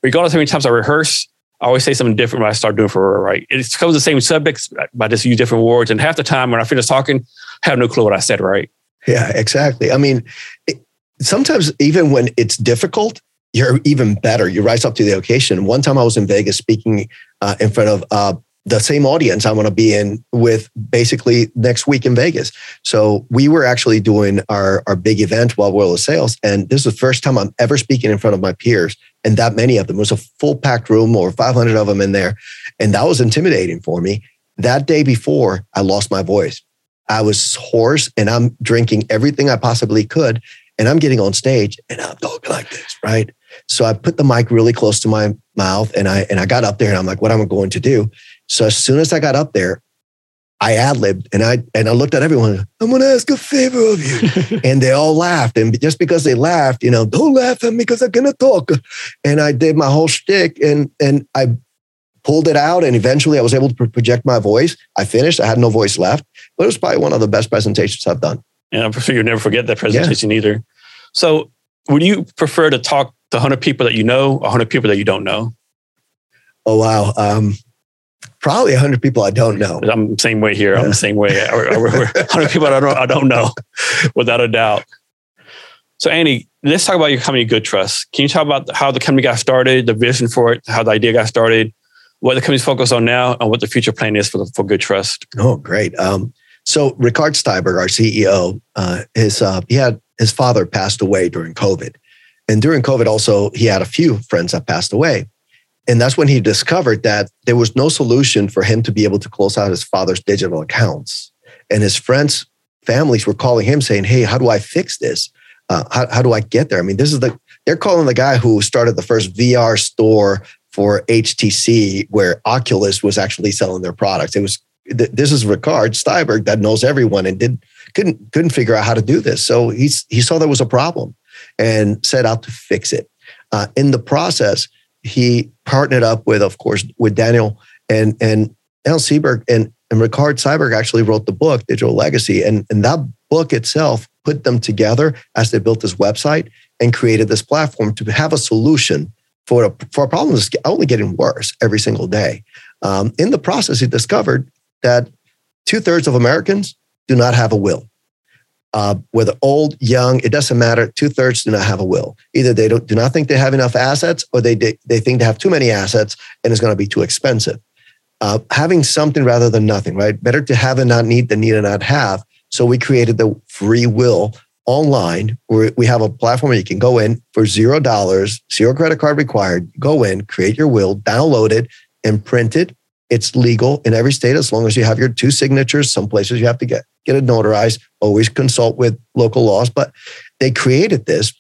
regardless of how many times I rehearse, I always say something different when I start doing for right. It covers the same subjects, uh, but I just use different words. And half the time when I finish talking, I have no clue what I said. Right. Yeah, exactly. I mean, it, sometimes even when it's difficult, you're even better. You rise up to the occasion. One time I was in Vegas speaking uh, in front of uh, the same audience I'm going to be in with basically next week in Vegas. So we were actually doing our, our big event Wide World of Sales. And this is the first time I'm ever speaking in front of my peers. And that many of them it was a full packed room or 500 of them in there. And that was intimidating for me. That day before, I lost my voice. I was hoarse and I'm drinking everything I possibly could. And I'm getting on stage and I'm talking like this, right? So I put the mic really close to my mouth and I and I got up there and I'm like, what am I going to do? So as soon as I got up there, I ad libbed and I and I looked at everyone. I'm going to ask a favor of you, and they all laughed. And just because they laughed, you know, don't laugh at me because I'm going to talk. And I did my whole shtick, and and I pulled it out, and eventually I was able to project my voice. I finished. I had no voice left, but it was probably one of the best presentations I've done. And I'm sure you'll never forget that presentation yeah. either. So, would you prefer to talk to 100 people that you know, 100 people that you don't know? Oh wow. Um, probably 100 people I don't know. I'm the same way here. I'm the same way. 100 people I don't, I don't know, without a doubt. So, Andy, let's talk about your company, Good Trust. Can you talk about how the company got started, the vision for it, how the idea got started, what the company's focused on now, and what the future plan is for, the, for Good Trust? Oh, great. Um, so, Rikard Steiberg, our CEO, uh, his, uh, he had his father passed away during COVID. And during COVID, also, he had a few friends that passed away. And that's when he discovered that there was no solution for him to be able to close out his father's digital accounts. And his friends, families were calling him saying, Hey, how do I fix this? Uh, how, how do I get there? I mean, this is the, they're calling the guy who started the first VR store for HTC where Oculus was actually selling their products. It was, this is Rikard Steiberg that knows everyone and did, couldn't, couldn't figure out how to do this. So he's, he saw there was a problem and set out to fix it. Uh, in the process, he partnered up with, of course, with Daniel and and Al Seberg and, and Rikard Steiberg actually wrote the book, Digital Legacy. And, and that book itself put them together as they built this website and created this platform to have a solution for a, for a problem that's only getting worse every single day. Um, in the process, he discovered that two thirds of Americans do not have a will uh, whether old, young, it doesn't matter. Two thirds do not have a will. Either they don't, do not think they have enough assets, or they they think they have too many assets and it's going to be too expensive. Uh, having something rather than nothing, right? Better to have and not need than need and not have. So we created the free will online where we have a platform where you can go in for zero dollars, zero credit card required. Go in, create your will, download it, and print it. It's legal in every state as long as you have your two signatures. Some places you have to get get it notarized, always consult with local laws. But they created this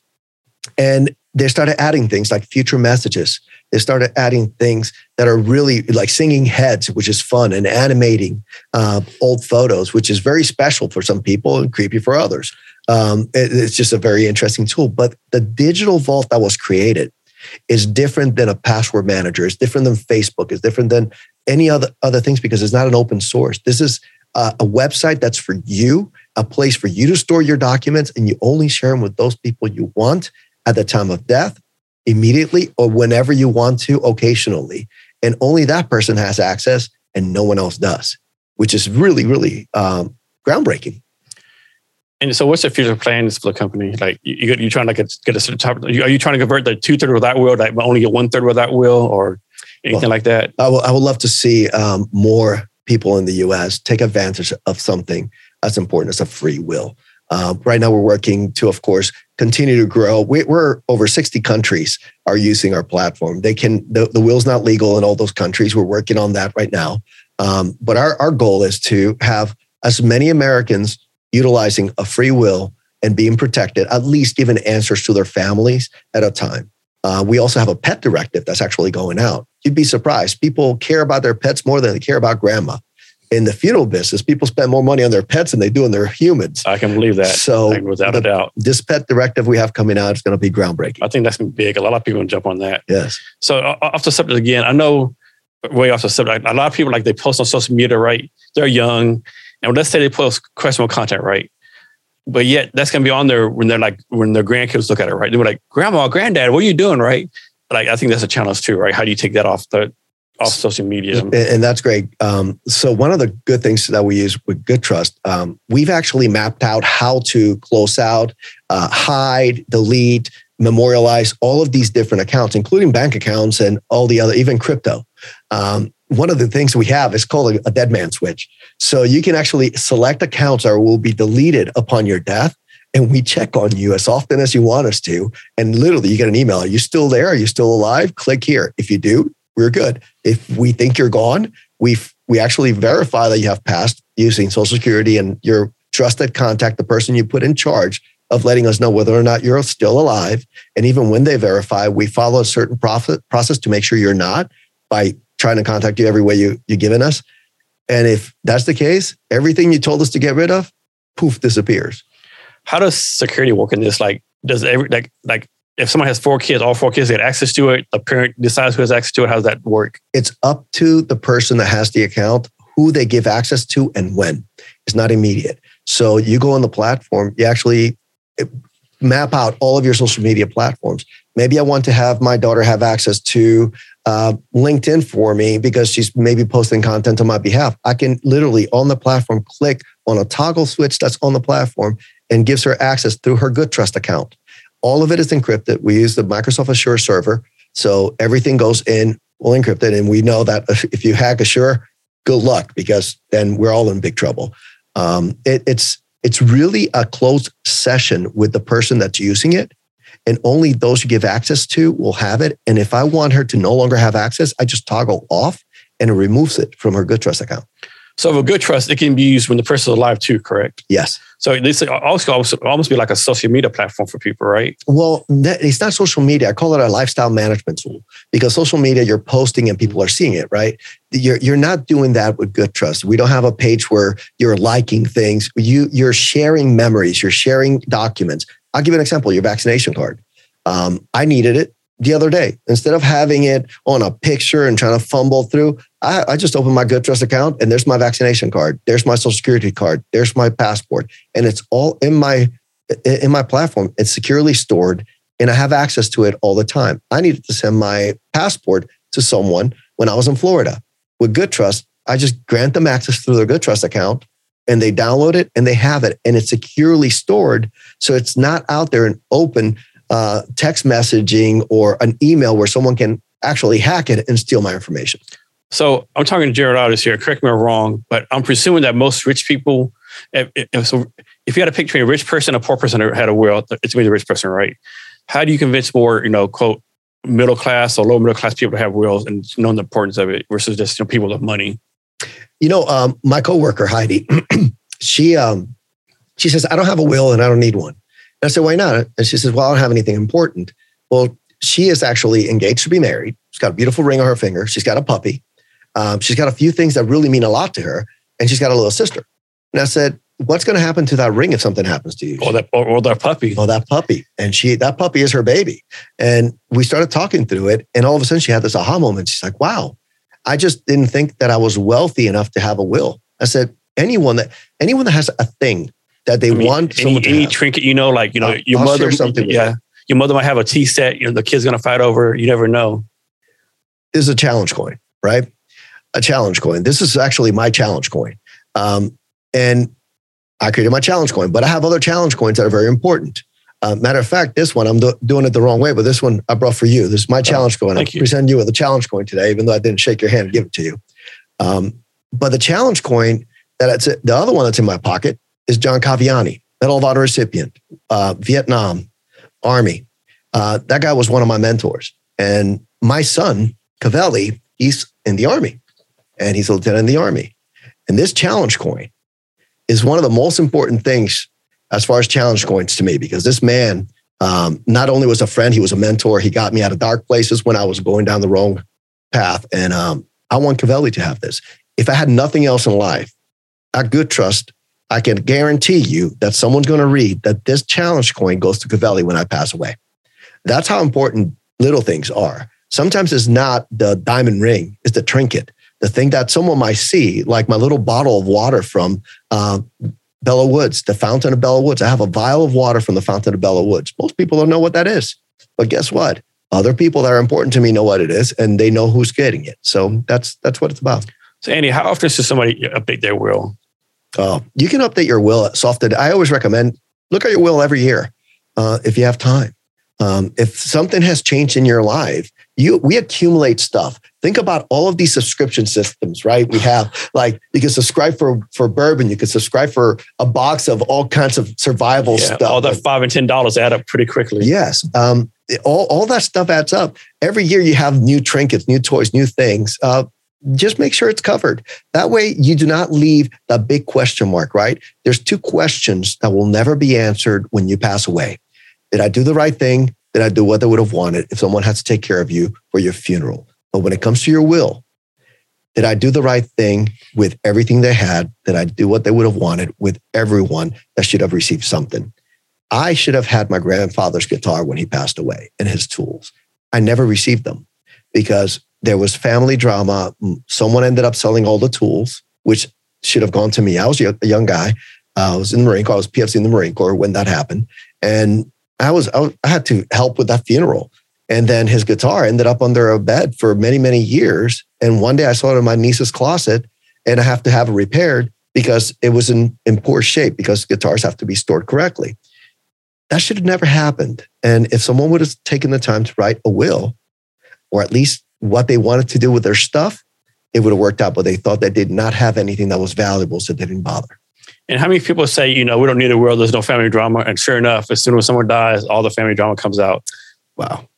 and they started adding things like future messages. They started adding things that are really like singing heads, which is fun, and animating uh, old photos, which is very special for some people and creepy for others. Um, it, it's just a very interesting tool. But the digital vault that was created is different than a password manager. It's different than Facebook. It's different than any other other things because it's not an open source. This is a, a website that's for you, a place for you to store your documents, and you only share them with those people you want at the time of death, immediately, or whenever you want to, occasionally. And only that person has access and no one else does, which is really, really um, groundbreaking. And so, what's the future plans for the company? Like, you, you trying to get, get a certain type? Are you trying to convert the two third of that will, like only get one third of that will, or anything well, like that? I, w- I would love to see um, more people in the U.S. take advantage of something as important as a free will. Uh, right now, we're working to, of course, continue to grow. We, are over 60 countries are using our platform. They can the, the will's not legal in all those countries. We're working on that right now. Um, but our, our goal is to have as many Americans utilizing a free will and being protected, at least giving answers to their families at a time. Uh, we also have a pet directive that's actually going out. You'd be surprised. People care about their pets more than they care about grandma. In the funeral business, people spend more money on their pets than they do on their humans. I can believe that. So, without the, a doubt, this pet directive we have coming out is going to be groundbreaking. I think that's big. A lot of people will jump on that. Yes. So, off the subject again, I know way off the subject. A lot of people like they post on social media, right? They're young, and let's say they post questionable content, right? But yet that's gonna be on there when they're like when their grandkids look at it, right? They're like, "Grandma, Granddad, what are you doing?" Right? Like I think that's a challenge too, right? How do you take that off the off social media? And, and that's great. Um, so one of the good things that we use with GoodTrust, um, we've actually mapped out how to close out, uh, hide, delete, memorialize all of these different accounts, including bank accounts and all the other, even crypto. Um, one of the things we have is called a, a dead man switch. So you can actually select accounts that will be deleted upon your death. And we check on you as often as you want us to. And literally, you get an email Are you still there? Are you still alive? Click here. If you do, we're good. If we think you're gone, we we actually verify that you have passed using Social Security and your trusted contact, the person you put in charge of letting us know whether or not you're still alive. And even when they verify, we follow a certain process to make sure you're not by trying to contact you every way you, you've given us. And if that's the case, everything you told us to get rid of, poof, disappears. How does security work in this? Like, does every like like if someone has four kids, all four kids get access to it, the parent decides who has access to it. How does that work? It's up to the person that has the account, who they give access to and when. It's not immediate. So you go on the platform, you actually map out all of your social media platforms. Maybe I want to have my daughter have access to uh, LinkedIn for me because she's maybe posting content on my behalf. I can literally on the platform click on a toggle switch that's on the platform and gives her access through her GoodTrust account. All of it is encrypted. We use the Microsoft Azure server. So everything goes in, we'll encrypt it. And we know that if you hack Azure, good luck because then we're all in big trouble. Um, it, it's it's really a closed session with the person that's using it and only those you give access to will have it. And if I want her to no longer have access, I just toggle off and it removes it from her good trust account. So, a GoodTrust, it can be used when the person is alive too, correct? Yes. So, this uh, also almost be like a social media platform for people, right? Well, it's not social media. I call it a lifestyle management tool because social media, you're posting and people are seeing it, right? You're, you're not doing that with good trust. We don't have a page where you're liking things. You, you're sharing memories, you're sharing documents. I'll give you an example your vaccination card. Um, I needed it the other day. Instead of having it on a picture and trying to fumble through, I, I just opened my GoodTrust account and there's my vaccination card. There's my social security card. There's my passport. And it's all in my in my platform. It's securely stored and I have access to it all the time. I needed to send my passport to someone when I was in Florida. With GoodTrust, I just grant them access through their GoodTrust account and they download it and they have it and it's securely stored. So it's not out there and open uh, text messaging or an email where someone can actually hack it and steal my information. So I'm talking to Jared Otis here. Correct me if I'm wrong, but I'm presuming that most rich people, if, if, so if you had a picture of a rich person, a poor person had a will, it's going to be the rich person, right? How do you convince more, you know, quote, middle class or low middle class people to have wills and know the importance of it versus just you know, people with money? You know, um, my coworker Heidi, she um, she says I don't have a will and I don't need one. And I said, why not? And she says, well, I don't have anything important. Well, she is actually engaged to be married. She's got a beautiful ring on her finger. She's got a puppy. Um, she's got a few things that really mean a lot to her, and she's got a little sister. And I said, what's going to happen to that ring if something happens to you? Or that, or, or that puppy. Or that puppy. And she, that puppy is her baby. And we started talking through it. And all of a sudden she had this aha moment. She's like, wow, I just didn't think that I was wealthy enough to have a will. I said, anyone that anyone that has a thing that they I mean, want any, any have. trinket, you know, like you know, I'll- your I'll mother, something yeah, your mother might have a tea set. You know, the kid's gonna fight over. You never know. This is a challenge coin, right? A challenge coin. This is actually my challenge coin. Um, and I created my challenge coin, but I have other challenge coins that are very important. Uh, matter of fact, this one, I'm do- doing it the wrong way, but this one I brought for you. This is my challenge coin. I'm you. presenting you with a challenge coin today, even though I didn't shake your hand and give it to you. Um, but the challenge coin that it's the other one that's in my pocket is John Cavaiani, Medal of Honor recipient, uh, Vietnam, Army. Uh, that guy was one of my mentors. And my son, Cavelli, he's in the Army and he's a lieutenant in the Army. And this challenge coin is one of the most important things as far as challenge coins to me because this man um, not only was a friend, he was a mentor. He got me out of dark places when I was going down the wrong path. And um, I want Cavelli to have this. If I had nothing else in life, I Good Trust, I can guarantee you that someone's going to read that this challenge coin goes to Cavelli when I pass away. That's how important little things are. Sometimes it's not the diamond ring, it's the trinket, the thing that someone might see, like my little bottle of water from uh, Belleau Woods, the fountain of Belleau Woods. I have a vial of water from the fountain of Belleau Woods. Most people don't know what that is. But guess what? Other people that are important to me know what it is and they know who's getting it. So that's that's what it's about. So, Andy, how often should somebody update their will? Uh, you can update your will at soft. I always recommend look at your will every year uh, if you have time. Um, if something has changed in your life, you we accumulate stuff. Think about all of these subscription systems, right? We have like you can subscribe for for bourbon, you can subscribe for a box of all kinds of survival Yeah, stuff. all that five and ten dollars add up pretty quickly. Yes. Um, all, all that stuff adds up. Every year you have new trinkets, new toys, new things. Uh, just make sure it's covered. That way you do not leave that big question mark, right? There's two questions that will never be answered when you pass away. Did I do the right thing? Did I do what they would have wanted if someone had to take care of you for your funeral? But when it comes to your will, did I do the right thing with everything they had? Did I do what they would have wanted with everyone that should have received something? I should have had my grandfather's guitar when he passed away and his tools. I never received them because there was family drama. Mm, someone ended up selling all the tools, which should have gone to me. I was a young guy. I was in the Marine Corps. I was PFC in the Marine Corps when that happened. And I was, I was I had to help with that funeral. And then his guitar ended up under a bed for many, many years. And one day I saw it in my niece's closet and I have to have it repaired because it was in, in poor shape because guitars have to be stored correctly. That should have never happened. And if someone would have taken the time to write a will, or at least what they wanted to do with their stuff, it would have worked out. But they thought they did not have anything that was valuable, so they didn't bother. And how many people say, you know, we don't need a world, there's no family drama. And sure enough, as soon as someone dies, all the family drama comes out. Wow.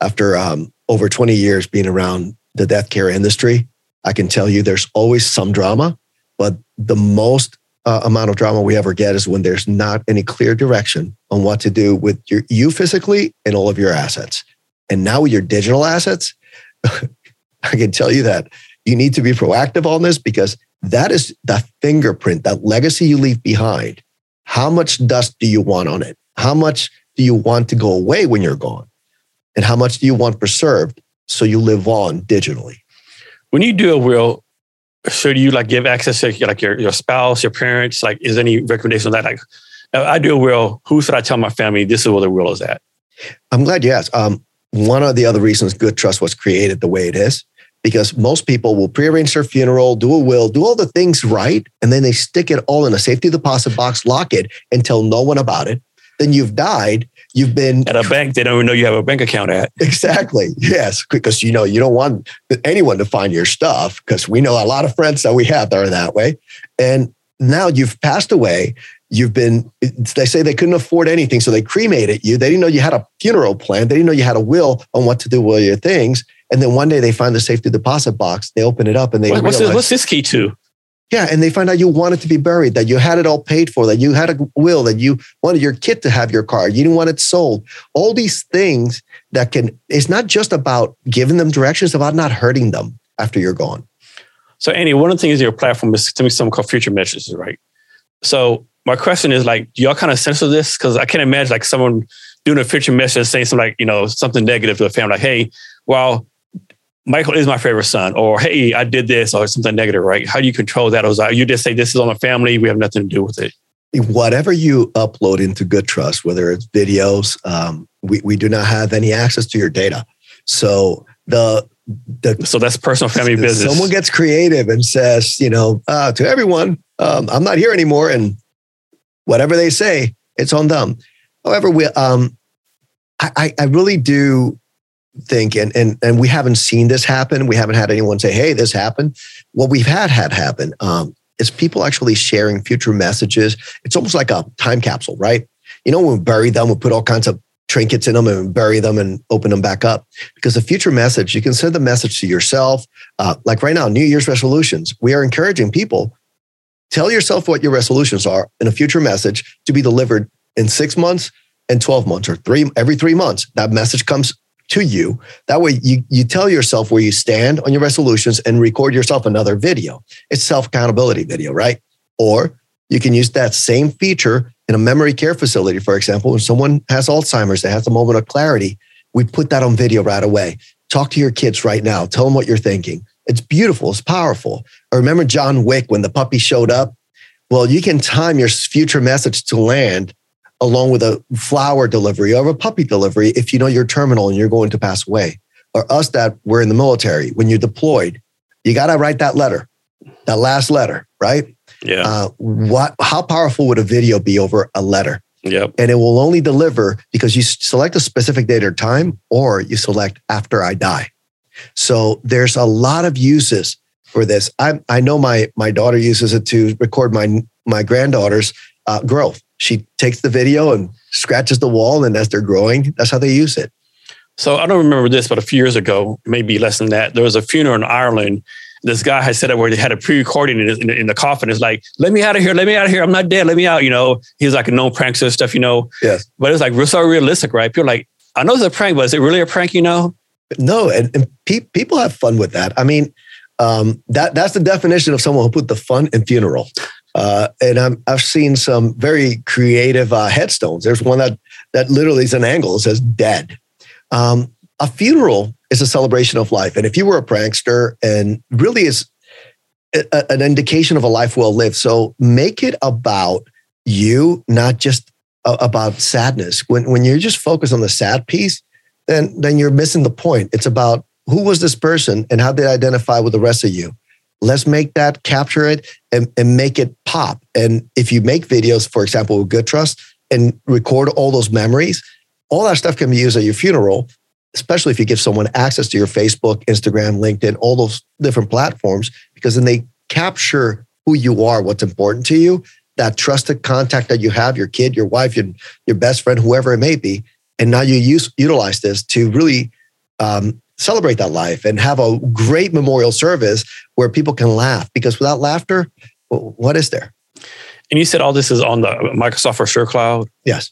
After um, over 20 years being around the death care industry, I can tell you there's always some drama, but the most uh, amount of drama we ever get is when there's not any clear direction on what to do with your, you physically and all of your assets. And now with your digital assets, I can tell you that you need to be proactive on this because that is the fingerprint, that legacy you leave behind. How much dust do you want on it? How much do you want to go away when you're gone? And how much do you want preserved so you live on digitally? When you do a will, should you like give access to like your, your spouse, your parents? Like, is there any recommendation on that? Like, I do a will, who should I tell my family this is where the will is at? I'm glad you asked. Um, one of the other reasons Good Trust was created the way it is, because most people will prearrange their funeral, do a will, do all the things right, and then they stick it all in a safety deposit box, lock it, and tell no one about it. Then you've died. You've been At a bank, they don't even know you have a bank account at. exactly yes, because you know you don't want anyone to find your stuff because we know a lot of friends that we have that are that way, and now you've passed away. You've been, they say they couldn't afford anything, so they cremated you. They didn't know you had a funeral plan. They didn't know you had a will on what to do with your things. And then one day they find the safety deposit box. They open it up and they What- what's, realize, this, what's this key to? yeah, and they find out you wanted to be buried, that you had it all paid for, that you had a will, that you wanted your kid to have your car, you didn't want it sold. All these things that can, it's not just about giving them directions, it's about not hurting them after you're gone. So, Andy, one of the things your platform is to me something called future messages, right? So, my question is like, do y'all kind of censor this? Because I can't imagine like someone doing a future message saying something like, you know, something negative to a family, like, hey, well, Michael is my favorite son, or hey, I did this, or something negative, right? How do you control that? Or you just say this is on a family, we have nothing to do with it. Whatever you upload into Good Trust, whether it's videos, um, we, we do not have any access to your data. So the the so that's personal family business. Someone gets creative and says, you know, uh, to everyone, um, I'm not here anymore, and whatever they say, it's on them. However, we um, I, I really do think, and, and, and we haven't seen this happen. We haven't had anyone say, hey, this happened. What we've had had happen um, is people actually sharing future messages. It's almost like a time capsule, right? You know, we bury them, we put all kinds of trinkets in them and bury them and open them back up. Because the future message, you can send the message to yourself. Uh, like right now, New Year's resolutions, we are encouraging people tell yourself what your resolutions are in a future message to be delivered in six months and 12 months or three every three months. That message comes to you. That way you, you tell yourself where you stand on your resolutions and record yourself another video. It's self accountability video, right? Or you can use that same feature in a memory care facility, for example, when someone has Alzheimer's, they has a moment of clarity, we put that on video right away. Talk to your kids right now. Tell them what you're thinking. It's beautiful. It's powerful. I remember John Wick when the puppy showed up. Well, you can time your future message to land along with a flower delivery or a puppy delivery if you know you're terminal and you're going to pass away. Or us that we're in the military, when you're deployed, you got to write that letter, that last letter, right? Yeah. Uh, what? How powerful would a video be over a letter? Yep. And it will only deliver because you select a specific date or time, or you select after I die. So there's a lot of uses for this. I I know my my daughter uses it to record my my granddaughter's uh, growth she takes the video and scratches the wall, and as they're growing, that's how they use it. So I don't remember this, but a few years ago, maybe less than that, there was a funeral in Ireland. This guy had set up where they had a pre-recording in, in, in the coffin. It's like, let me out of here, let me out of here. I'm not dead, let me out. You know, he's like a known prankster stuff, you know. Yes. But it's like real so realistic, right? People like, I know it's a prank, but is it really a prank? You know? No, and, and pe- people have fun with that. I mean, um, that that's the definition of someone who put the fun in funeral. Uh, and i have seen some very creative uh, headstones. There's one that that literally is an angle. Says "dead." Um, a funeral is a celebration of life, and if you were a prankster, and really is a, an indication of a life well lived. So make it about you, not just a, about sadness. When when you're just focused on the sad piece, then then you're missing the point. It's about who was this person and how they identify with the rest of you. Let's make that, capture it, and, and make it pop. And if you make videos, for example, with Good Trust and record all those memories, all that stuff can be used at your funeral, especially if you give someone access to your Facebook, Instagram, LinkedIn, all those different platforms, because then they capture who you are, what's important to you, that trusted contact that you have, your kid, your wife, your, your best friend, whoever it may be. And now you use utilize this to really um, celebrate that life and have a great memorial service where people can laugh because without laughter, what is there? And you said all this is on the Microsoft Azure cloud. Yes.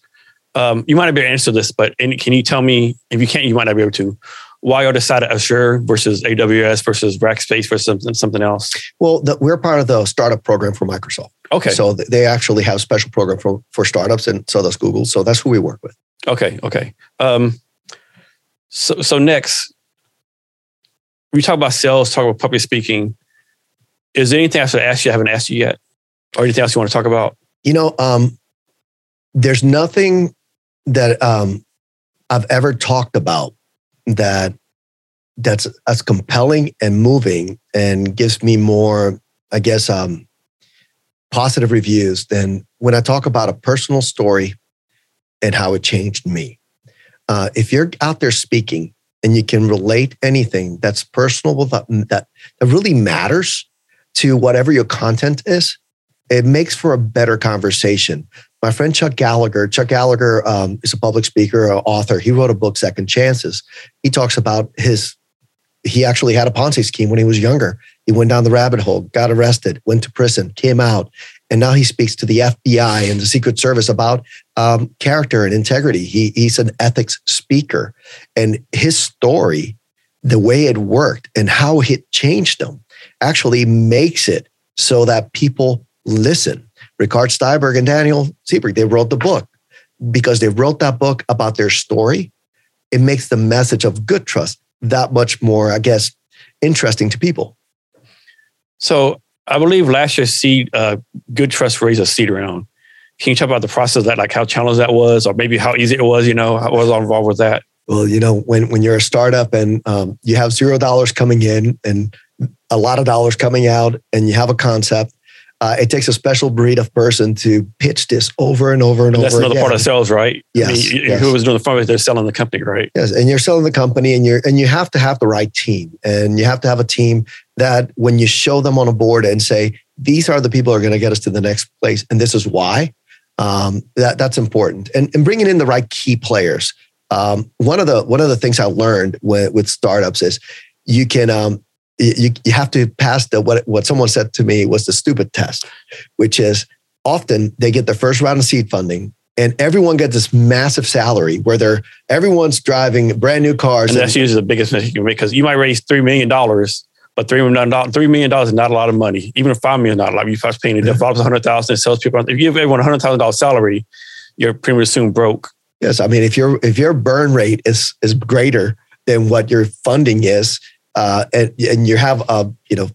Um, you might not be able to answer this, but can you tell me if you can't, you might not be able to. Why are you decided Azure versus AWS versus Rackspace versus something, something else? Well, the, we're part of the startup program for Microsoft. Okay. So they actually have a special program for, for startups, and so does Google. So that's who we work with. Okay. Okay. Um, so, so next, we talk about sales, talk about public speaking. Is there anything I should ask you I haven't asked you yet? Or anything else you want to talk about? You know, um, there's nothing that um, I've ever talked about that that's as compelling and moving and gives me more, I guess, um, positive reviews than when I talk about a personal story and how it changed me. Uh, if you're out there speaking and you can relate anything that's personal that, that really matters to whatever your content is, it makes for a better conversation. My friend Chuck Gallagher, Chuck Gallagher um, is a public speaker, author. He wrote a book, Second Chances. He talks about his, he actually had a Ponzi scheme when he was younger. He went down the rabbit hole, got arrested, went to prison, came out, and now he speaks to the FBI and the Secret Service about um, character and integrity. He, he's an ethics speaker. And his story, the way it worked and how it changed them, actually makes it so that people listen. Rikard Steinberg and Daniel Seberg, they wrote the book because they wrote that book about their story. It makes the message of good trust that much more, I guess, interesting to people. So I believe last year seed uh, Good Trust raised a seed round. Can you talk about the process of that, like how challenging that was, or maybe how easy it was? You know, I was all involved with that? Well, you know, when when you're a startup and um, you have zero dollars coming in and a lot of dollars coming out, and you have a concept, uh, it takes a special breed of person to pitch this over and over and, and over. That's another again. part of sales, right? Yes, I mean, yes. Who was doing the fundraising? They're selling the company, right? Yes, and you're selling the company, and you're and you have to have the right team, and you have to have a team that when you show them on a board and say these are the people who are going to get us to the next place, and this is why. Um, that that's important, and and bringing in the right key players. Um, one of the one of the things I learned with, with startups is you can um, you, you have to pass the what what someone said to me was the stupid test, which is often they get their first round of seed funding and everyone gets this massive salary where they're everyone's driving brand new cars. And, and that's usually the biggest mistake you can make because you might raise three million dollars, but three million dollars three million dollars is not a lot of money. Even five million dollars, like you first paying it, develops a hundred thousand, salespeople. If you give everyone a hundred thousand dollars salary, you're pretty much soon broke. Yes, I mean if your if your burn rate is is greater than what your funding is, uh, and and you have a you know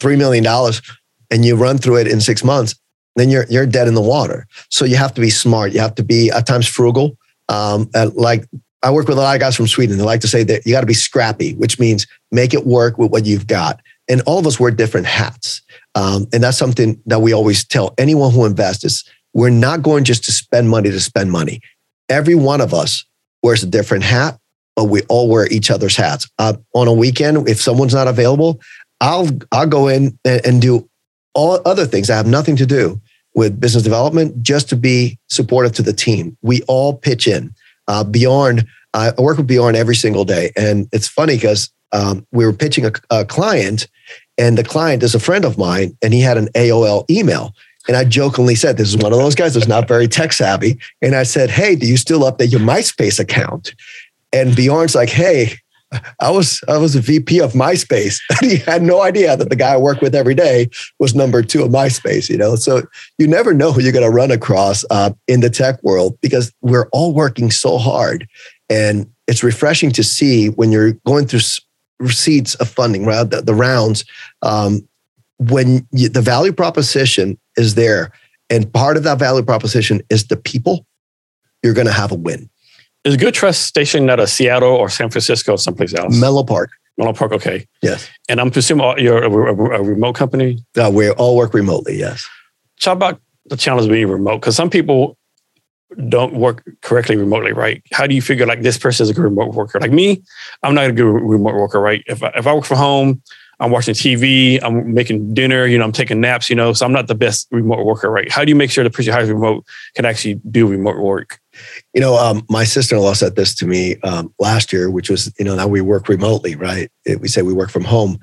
three million dollars, and you run through it in six months, then you're you're dead in the water. So you have to be smart. You have to be at times frugal. Um, like I work with a lot of guys from Sweden. They like to say that you got to be scrappy, which means make it work with what you've got. And all of us wear different hats, um, and that's something that we always tell anyone who invests: is we're not going just to spend money to spend money. Every one of us wears a different hat, but we all wear each other's hats. Uh, on a weekend, if someone's not available, I'll I'll go in and, and do all other things I have nothing to do with business development just to be supportive to the team. We all pitch in. Uh, Bjorn, I work with Bjorn every single day. And it's funny because um, we were pitching a, a, client, and the client is a friend of mine, and he had an AOL email. And I jokingly said, This is one of those guys that's not very tech savvy. And I said, Hey, do you still update your MySpace account? And Bjorn's like, Hey, I was I was a VP of MySpace. he had no idea that the guy I work with every day was number two of MySpace. You know, so you never know who you're going to run across uh, in the tech world because we're all working so hard, and it's refreshing to see when you're going through receipts of funding, right? The, the rounds, um, when you, the value proposition is there, and part of that value proposition is the people, you're going to have a win. Is Good Trust stationed at a Seattle or San Francisco or someplace else? Menlo Park. Menlo Park, okay. Yes. And I'm presuming you're a, a, a remote company? Uh, we all work remotely, yes. Talk about the challenge of being remote, because some people don't work correctly remotely, right? How do you figure like this person is a good remote worker? Like me, I'm not a good remote worker, right? If I, if I work from home, I'm watching TV, I'm making dinner, you know, I'm taking naps, you know, so I'm not the best remote worker, right? How do you make sure the person hires remote can actually do remote work? You know, um, my sister-in-law said this to me um, last year, which was, you know, now we work remotely, right? It, we say we work from home.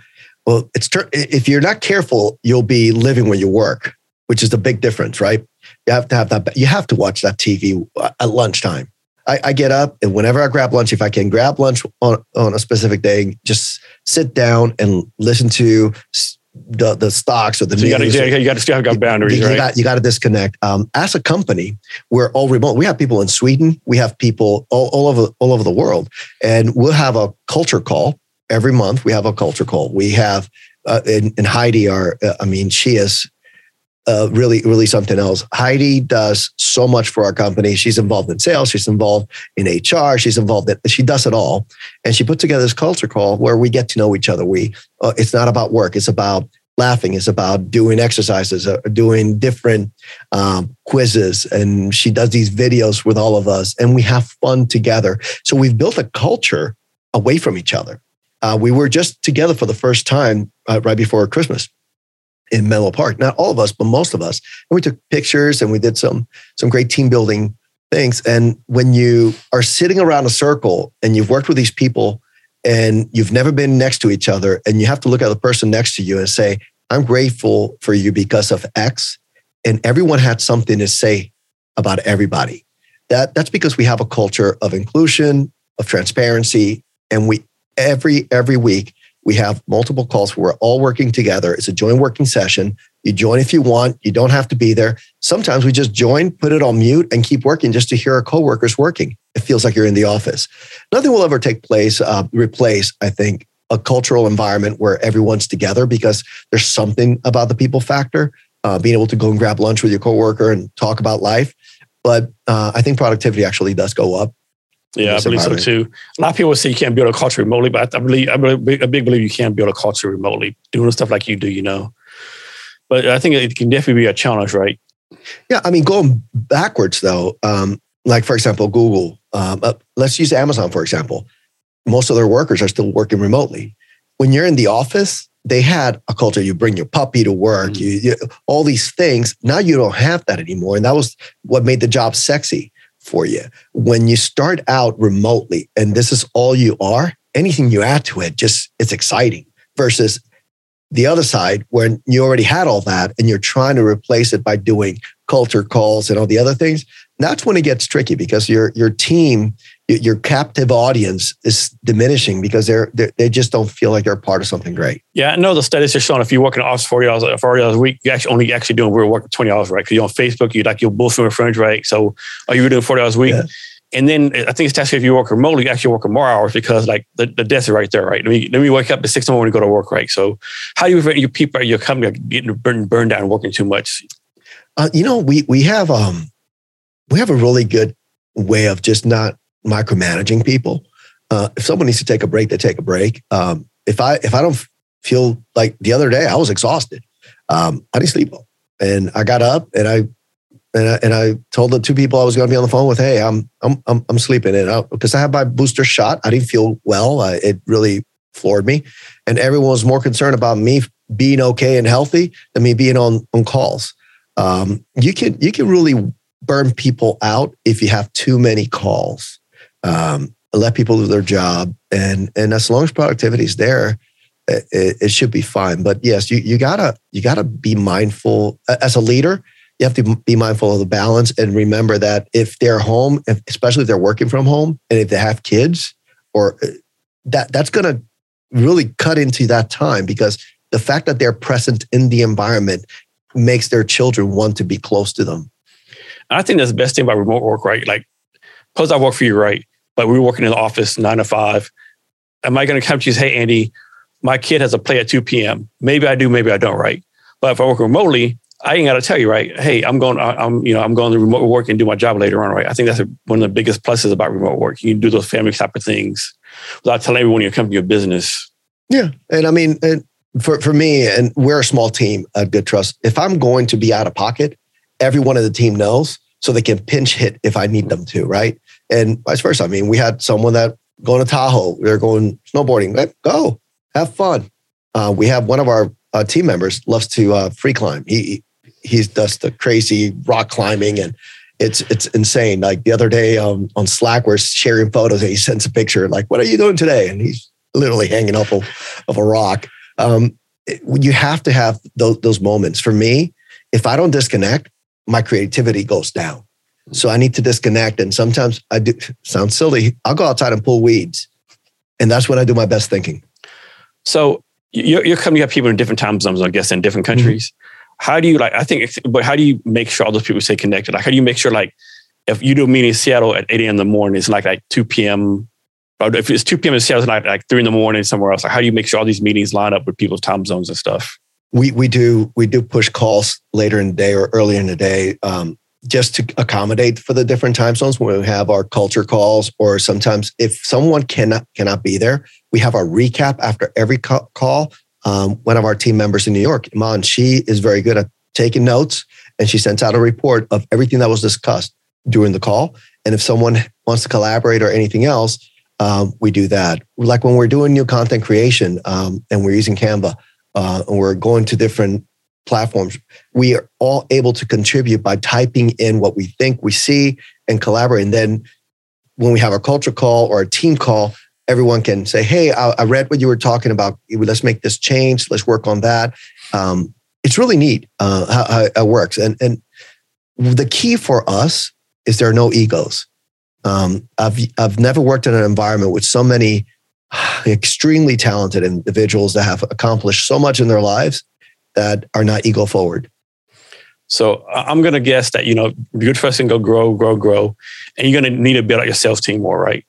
Well, it's if you're not careful, you'll be living where you work, which is the big difference, right? You have to have that. You have to watch that TV at lunchtime. I, I, get up and whenever I grab lunch, if I can grab lunch on, on a specific day, just sit down and listen to the, the stocks or the so you got to you got to still have boundaries, you, right? You got, you got to disconnect. Um, as a company, we're all remote. We have people in Sweden. We have people all, all over all over the world, and we'll have a culture call every month. We have a culture call. We have uh, and, and Heidi, our uh, I mean, she is uh, really, really something else. Heidi does so much for our company. She's involved in sales. She's involved in HR. She's involved in, she does it all. And she put together this culture call where we get to know each other. We, uh, it's not about work. It's about laughing. It's about doing exercises, uh, doing different um, quizzes. And she does these videos with all of us and we have fun together. So we've built a culture away from each other. Uh, we were just together for the first time uh, right before Christmas in Menlo Park. Not all of us, but most of us. And we took pictures and we did some some great team building things. And when you are sitting around a circle and you've worked with these people and you've never been next to each other, and you have to look at the person next to you and say, "I'm grateful for you because of X," and everyone had something to say about everybody. That that's because we have a culture of inclusion, of transparency, and we every every week we have multiple calls where we're all working together. It's a joint working session. You join if you want. You don't have to be there. Sometimes we just join, put it on mute, and keep working just to hear our coworkers working. It feels like you're in the office. Nothing will ever take place, uh, replace, I think, a cultural environment where everyone's together because there's something about the people factor, uh, being able to go and grab lunch with your coworker and talk about life. But uh, I think productivity actually does go up. Yeah, I believe so too. A lot of people say you can't build a culture remotely, but I believe I believe a big believer you can't build a culture remotely, doing stuff like you do. You know, but I think it can definitely be a challenge, right? Yeah, I mean, going backwards though, um, like for example, Google. Um, uh, let's use Amazon for example. Most of their workers are still working remotely. When you're in the office, they had a culture. You bring your puppy to work. Mm-hmm. You, you, all these things. Now you don't have that anymore, and that was what made the job sexy for you. When you start out remotely, and this is all you are, anything you add to it just it's exciting. Versus the other side when you already had all that and you're trying to replace it by doing culture calls and all the other things that's when it gets tricky because your your team your captive audience is diminishing because they're, they're they just don't feel like they're part of something great yeah i know the studies are showing if you work in office 40 hours 40 hours a week you actually only actually doing real work 20 hours right because you're on facebook you like you're bullshitting with friends right so are you doing 40 hours a week yeah. And then I think it's actually if you work remotely, you actually work more hours because like the, the desk is right there, right? Let me let me wake up at six in the morning to go to work, right? So how do you prevent your people your company getting burned burned down working too much? Uh, you know, we we have um we have a really good way of just not micromanaging people. Uh, if someone needs to take a break, they take a break. Um, if I if I don't feel like the other day I was exhausted, um, I didn't sleep well, and I got up and I and I, and I told the two people I was going to be on the phone with, "Hey, I'm I'm I'm, I'm sleeping in because I had my booster shot. I didn't feel well. Uh, it really floored me, and everyone was more concerned about me being okay and healthy than me being on on calls. Um, you can you can really burn people out if you have too many calls. Um, let people do their job, and and as long as productivity is there, it, it, should be fine. But yes, you you gotta you gotta be mindful as a leader you have to be mindful of the balance and remember that if they're home, if, especially if they're working from home, and if they have kids, or uh, that that's to really cut into that time because the fact that they're present in the environment makes their children want to be close to them. I think that's the best thing about remote work, right? Like, suppose I work for you, right? But we're working in the office nine to five. Am I going to come to you and say, hey, Andy, my kid has a play at 2 p.m. Maybe I do, maybe I don't, right? But if I work remotely, I ain't got to tell you, right? Hey, I'm going. I'm you know I'm going to remote work and do my job later on, right? I think that's a, one of the biggest pluses about remote work. You can do those family type of things without telling everyone you're coming to your business. Yeah, and I mean, and for for me, and we're a small team at Good Trust. If I'm going to be out of pocket, everyone of the team knows, so they can pinch hit if I need them to, right? And vice versa. I mean, we had someone that going to Tahoe. They're going snowboarding. Go have fun. Uh, we have one of our uh, team members loves to uh, free climb. He he does the crazy rock climbing and it's it's insane. Like the other day um, on Slack, we're sharing photos and he sends a picture like, "What are you doing today?" And he's literally hanging up of, of a rock. Um, it, you have to have those, those moments. For me, if I don't disconnect, my creativity goes down. So I need to disconnect. And sometimes I do sounds silly. I'll go outside and pull weeds, and that's when I do my best thinking. So you're, you're coming up people in different time zones, I guess, in different mm-hmm. countries. Mm-hmm how do you like? I think, but how do you make sure all those people stay connected? Like, how do you make sure like if you do a meeting in Seattle at 8 a.m. in the morning, it's like like 2 p.m. Or if it's 2 p.m. in Seattle, it's like like three in the morning somewhere else. Like, how do you make sure all these meetings line up with people's time zones and stuff? We we do we do push calls later in the day or earlier in the day. Um, just to accommodate for the different time zones when we have our culture calls or sometimes if someone cannot cannot be there we have our recap after every call um, one of our team members in New York, Iman, she is very good at taking notes and she sends out a report of everything that was discussed during the call. And if someone wants to collaborate or anything else, um, we do that. Like when we're doing new content creation um, and we're using Canva uh, we're going to different platforms, we are all able to contribute by typing in what we think we see and collaborate. And then when we have a culture call or a team call, everyone can say, "Hey, I, I, read what you were talking about. Let's make this change. Let's work on that." Um, it's really neat uh, how, how, it works, and and the key for us is there are no egos. Um, I've I've never worked in an environment with so many extremely talented individuals that have accomplished so much in their lives that are not ego forward. So I'm going to guess that you know, good first and go grow, grow, grow, and you're going to need to build out your sales team more, right?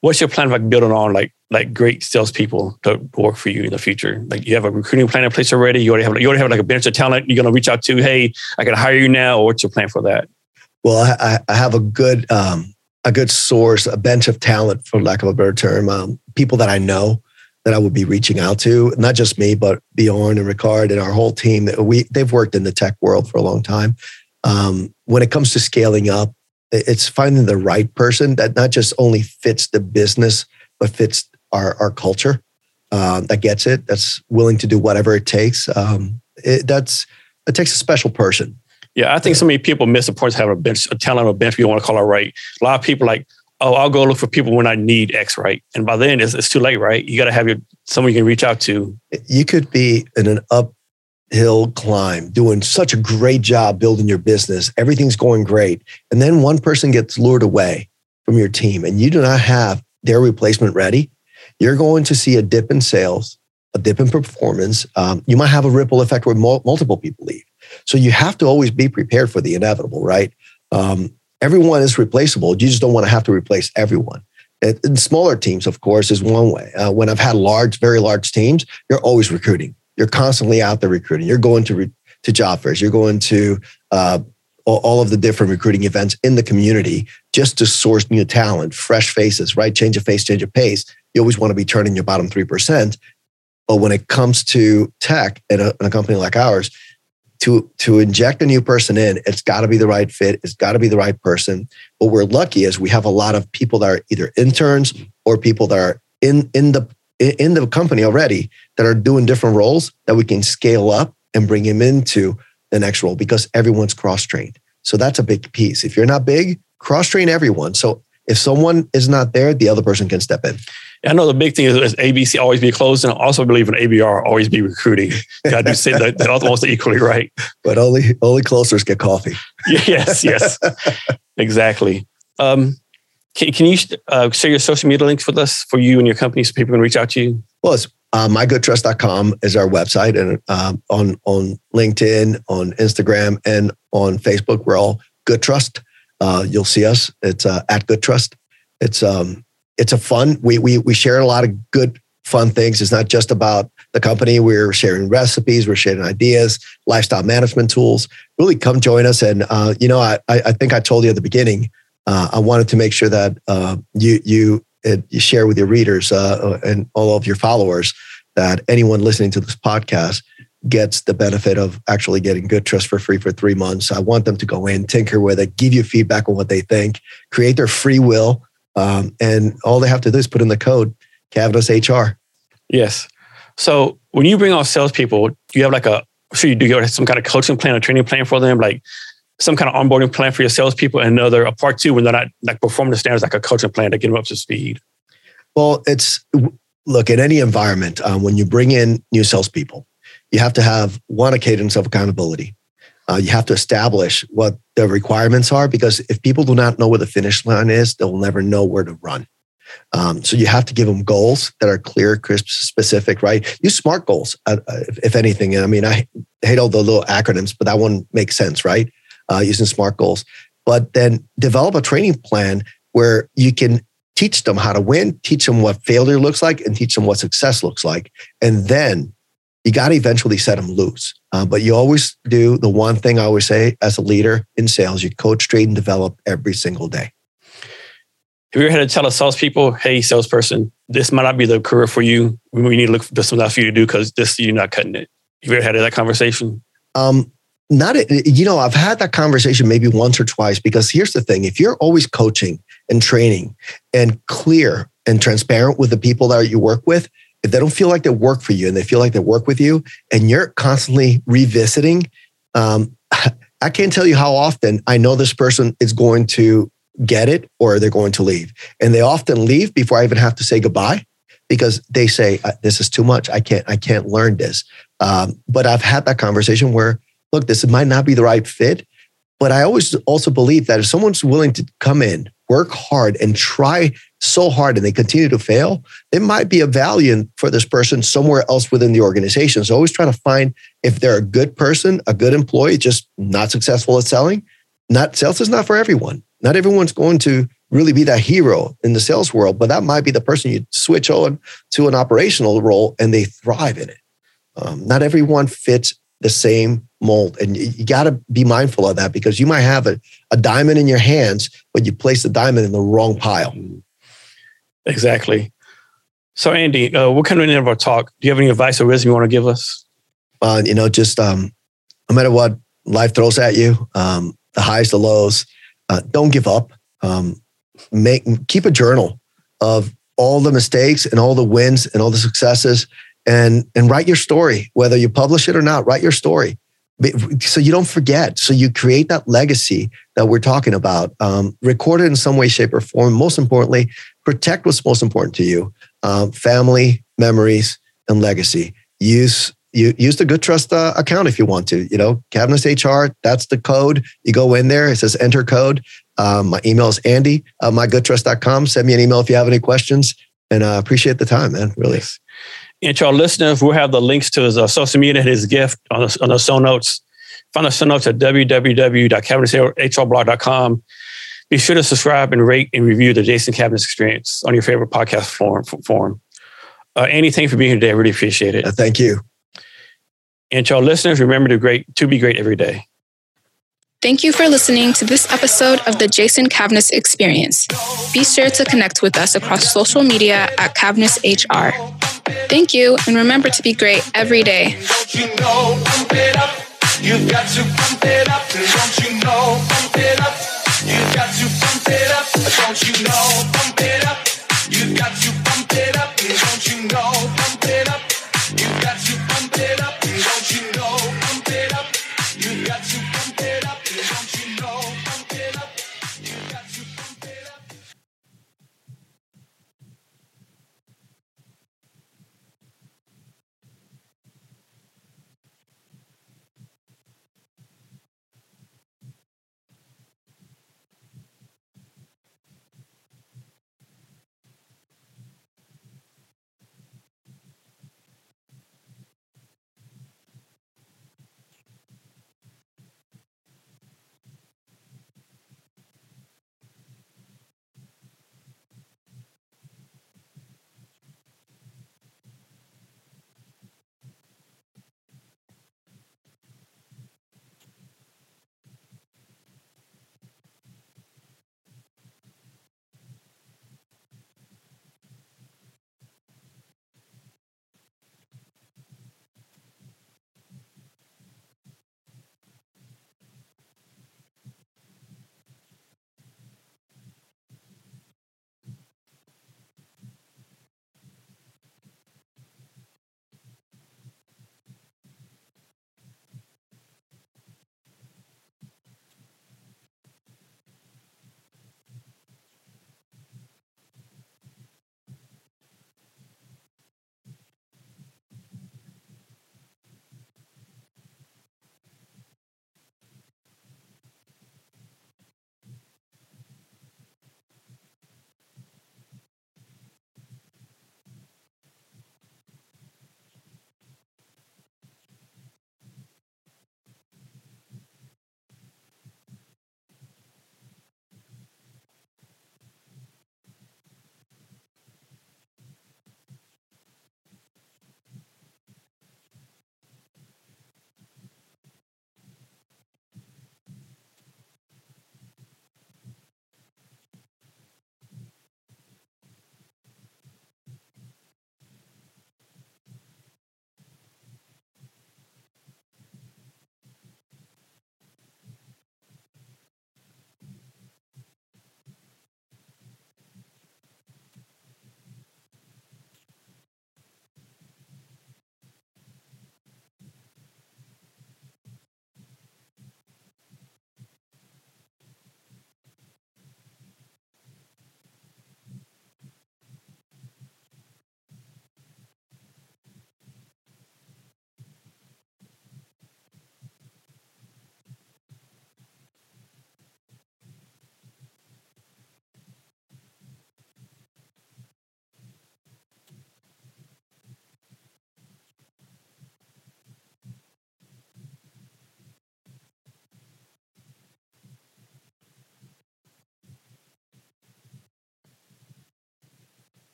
what's your plan like building on like like great salespeople to work for you in the future? Like you have a recruiting plan in place already. You already have you already have like a bench of talent. You're gonna reach out to. Hey, I can hire you now. Or what's your plan for that? Well, I, I have a good um, a good source, a bench of talent, for lack of a better term. Um, people that I know that I would be reaching out to, not just me, but Bjorn and Rikard and our whole team. We they've worked in the tech world for a long time. Um, when it comes to scaling up, it's finding the right person that not just only fits the business, but fits our, our culture, uh, that gets it, that's willing to do whatever it takes. Um, it, that's, it takes a special person. Yeah, I think so many people miss the point of having a bench, a talent, or a bench, if you want to call it right. A lot of people like, oh, I'll go look for people when I need X, right? And by then it's, it's too late, right? You got to have your someone you can reach out to. You could be in an uphill climb, doing such a great job building your business. Everything's going great. And then one person gets lured away from your team and you do not have their replacement ready. You're going to see a dip in sales, a dip in performance. Um, you might have a ripple effect where mul- multiple people leave. So you have to always be prepared for the inevitable, right? Um, everyone is replaceable. You just don't want to have to replace everyone. In smaller teams, of course, is one way. Uh, when I've had large, very large teams, you're always recruiting you're constantly out there recruiting. You're going to re- to job fairs. You're going to uh, all of the different recruiting events in the community just to source new talent, fresh faces, right? Change of face, change of pace. You always want to be turning your bottom 3%. But when it comes to tech in a, in a company like ours, to, to inject a new person in, it's got to be the right fit. It's got to be the right person. What we're lucky is we have a lot of people that are either interns or people that are in, in the in the company already that are doing different roles that we can scale up and bring him into the next role because everyone's cross trained. So that's a big piece. If you're not big, cross train everyone. So if someone is not there, the other person can step in. I know the big thing is, is ABC always be closed, and I also believe in ABR always be recruiting. I do say that, that almost equally right. But only only closers get coffee. yes, yes, exactly. Um, can, can you uh, share your social media links with us for you and your company so people can reach out to you? Well, it's uh, mygoodtrust.com is our website. And um, on, on LinkedIn, on Instagram, and on Facebook, we're all Good Trust. Uh, you'll see us. It's uh, at Good Trust. It's um, it's a fun. We we we share a lot of good fun things. It's not just about the company. We're sharing recipes. We're sharing ideas, lifestyle management tools. Really, come join us. And uh, you know, I I think I told you at the beginning uh, I wanted to make sure that uh, you you you share with your readers uh, and all of your followers that anyone listening to this podcast gets the benefit of actually getting good trust for free for three months. I want them to go in, tinker with it, give you feedback on what they think, create their free will, um, and all they have to do is put in the code Cavness HR. Yes. So when you bring on salespeople, do you have like a so you do you have some kind of coaching plan or training plan for them? Like some kind of onboarding plan for your salespeople, and another a part two when they're not like performing the standards, like a coaching plan to get them up to speed? Well, it's look at any environment um, when you bring in new salespeople, you have to have one a cadence of accountability. Uh, you have to establish what the requirements are because if people do not know where the finish line is, they'll never know where to run. Um, so you have to give them goals that are clear, crisp, specific, right? Use SMART goals, uh, uh if, if anything. I mean, I hate all the little acronyms, but that one makes sense, right? uh, using SMART goals. But then develop a training plan where you can teach them how to win, teach them what failure looks like, and teach them what success looks like. And then you got to eventually set them loose. Uh, but you always do the one thing I always say as a leader in sales you coach, train, and develop every single day. Have you ever had to tell a salespeople, hey, salesperson, this might not be the career for you. We need to look for something else for you to do because this you're not cutting it. Have you ever had that conversation? Um, not you know i've had that conversation maybe once or twice because here's the thing if you're always coaching and training and clear and transparent with the people that you work with if they don't feel like they work for you and they feel like they work with you and you're constantly revisiting um, i can't tell you how often i know this person is going to get it or they're going to leave and they often leave before i even have to say goodbye because they say uh, this is too much i can't i can't learn this um, but i've had that conversation where look, this might not be the right fit. But I always also believe that if someone's willing to come in, work hard, and try so hard and they continue to fail, there might be a value for this person somewhere else within the organization. So always try to find if they're a good person, a good employee, just not successful at selling. Not sales is not for everyone. Not everyone's going to really be that hero in the sales world, but that might be the person you switch on to an operational role and they thrive in it. Um, not everyone fits the same mold. And you, got to be mindful of that because you might have a, a diamond in your hands, but you place the diamond in the wrong pile. Exactly. So, Andy, uh, we're coming to the end of our talk. Do you have any advice or wisdom you want to give us? Uh, you know, just um, no matter what life throws at you, um, the highs, the lows, uh, don't give up. Um, make keep a journal of all the mistakes and all the wins and all the successes, and and write your story. Whether you publish it or not, write your story so you don't forget. So you create that legacy that we're talking about. Um, record it in some way, shape, or form. Most importantly, protect what's most important to you: um, family, memories, and legacy. Use you use the Good Trust uh, account if you want to. You know, Cavness HR. That's the code. You go in there. It says enter code. Um, my email is Andy uh, mygoodtrust.com. Send me an email if you have any questions. And I uh, appreciate the time, man. Really. And to our listeners, we'll have the links to his uh, social media and his gift on the, on the show notes. Find the show notes at www.cavnesshrblog.com. Be sure to subscribe and rate and review the Jason Cavness Experience on your favorite podcast form. form. Uh, Andy, thank you for being here today. I really appreciate it. Uh, thank you. And to our listeners, remember to great to be great every day. Thank you for listening to this episode of the Jason Cavness Experience. Be sure to connect with us across social media at Cavness HR. Thank you, and remember to be great every day. You got to pump it up, don't you know? Pump it up. You got to pump it up, don't you know? Pump it up.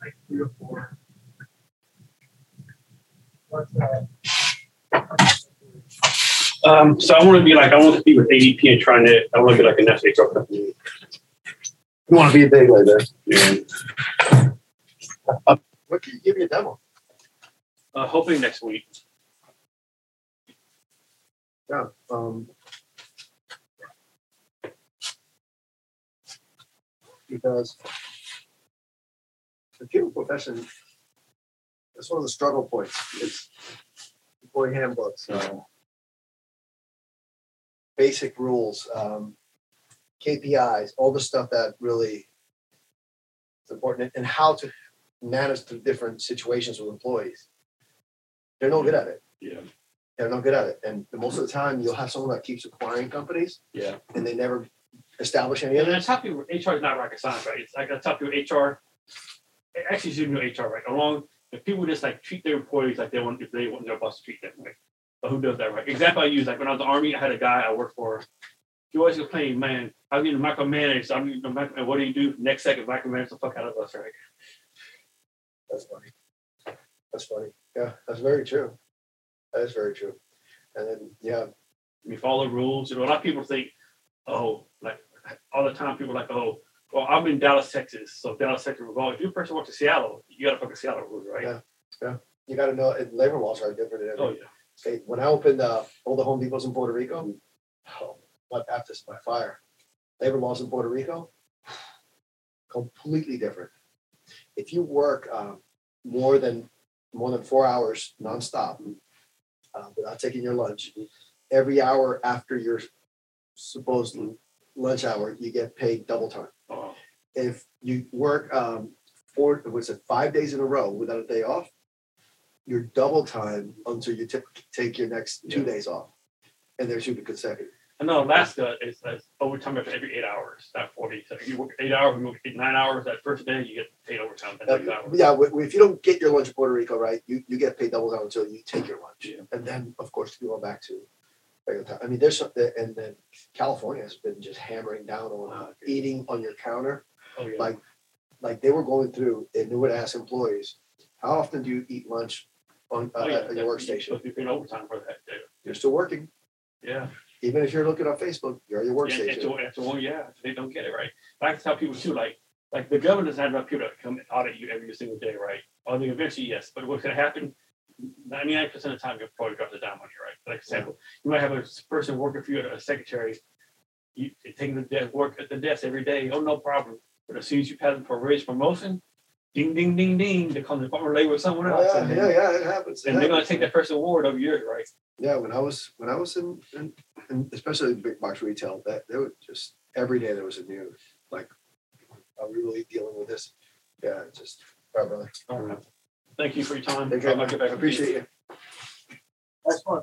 Like three or four. What's that? Um, so I want to be like, I want to be with ADP and trying to, I want to be like a next HR company. You want to be big like that? Yeah. What can you give me a demo? Uh, hopefully next week. Yeah. Um, because the funeral profession, that's one of the struggle points is employee handbooks, uh, basic rules, um, KPIs, all the stuff that really is important and how to manage the different situations with employees. They're no good at it. Yeah. They're not good at it. And most of the time, you'll have someone that keeps acquiring companies Yeah. and they never establish any Yeah, of and I it. tell people HR is not rocket science, right? It's like I tell people HR, actually, you should know HR, right? Along, if people just like treat their employees like they want, if they want their boss to treat them, right? But who does that, right? Example I use, like when I was in the army, I had a guy I worked for. He always complained, man, I'm getting micromanaged. I'm getting micro, and what do you do? Next second, micromanage the fuck out of us, right? That's funny. That's funny. Yeah, that's very true. That is very true. And then, yeah, We follow rules. You know, a lot of people think, oh, like all the time, people are like, oh, well, I'm in Dallas, Texas. So Dallas, Texas, well, if you person wants to Seattle, you got to fucking Seattle rules, right? Yeah. yeah. you got to know, and labor laws are different in Oh, every yeah. state. When I opened uh, all the Home Depots in Puerto Rico, oh, what Baptist by fire. Labor laws in Puerto Rico, completely different. If you work um, more than more than four hours nonstop uh, without taking your lunch, every hour after your supposed lunch hour, you get paid double time. Oh, If you work um, four, was it five days in a row without a day off, you're double time until you ta- take your next two Yeah. days off, and there should be consecutive. I know Alaska is, is overtime after every eight hours, not forty. So if you work eight hours, you work eight, nine hours that first day, you get paid overtime. Uh, yeah, if you don't get your lunch in Puerto Rico, right, you, you get paid double time until you take your lunch, Yeah. and then of course you go back to regular time. I mean, there's some, and then California has been just hammering down on uh, eating on your counter. Oh, yeah. like like they were going through and they would ask employees, how often do you eat lunch on, uh, Oh, yeah, at your You're workstation? to paid overtime for that. day. You're still working, Yeah. even if you're looking on Facebook. You're at your Yeah, workstation. It's a, it's a one, yeah, they don't get it right. I can tell people too, like, like the government doesn't have enough people to come audit you every single day, right? Or the eventually, yes, but what's gonna happen, ninety-nine percent of the time, you'll probably drop the dime on you, right? Like example, you might have a person working for you, a secretary, you taking the desk, work at the desk every day, oh, no problem. But as soon as you pass them for a raise promotion, ding, ding, ding, ding, they come to Department of Labor with someone Oh, else. yeah, and yeah, then- yeah, it happens. it And they're gonna take that first award over yours, right? Yeah, when I was when I was in, in, in especially big box retail, that there was just every day there was a new like, are we really dealing with this? Yeah, it's just, all right, brother. All right. Thank you for your time. Take care, I'll man. get back appreciate you. That's fun.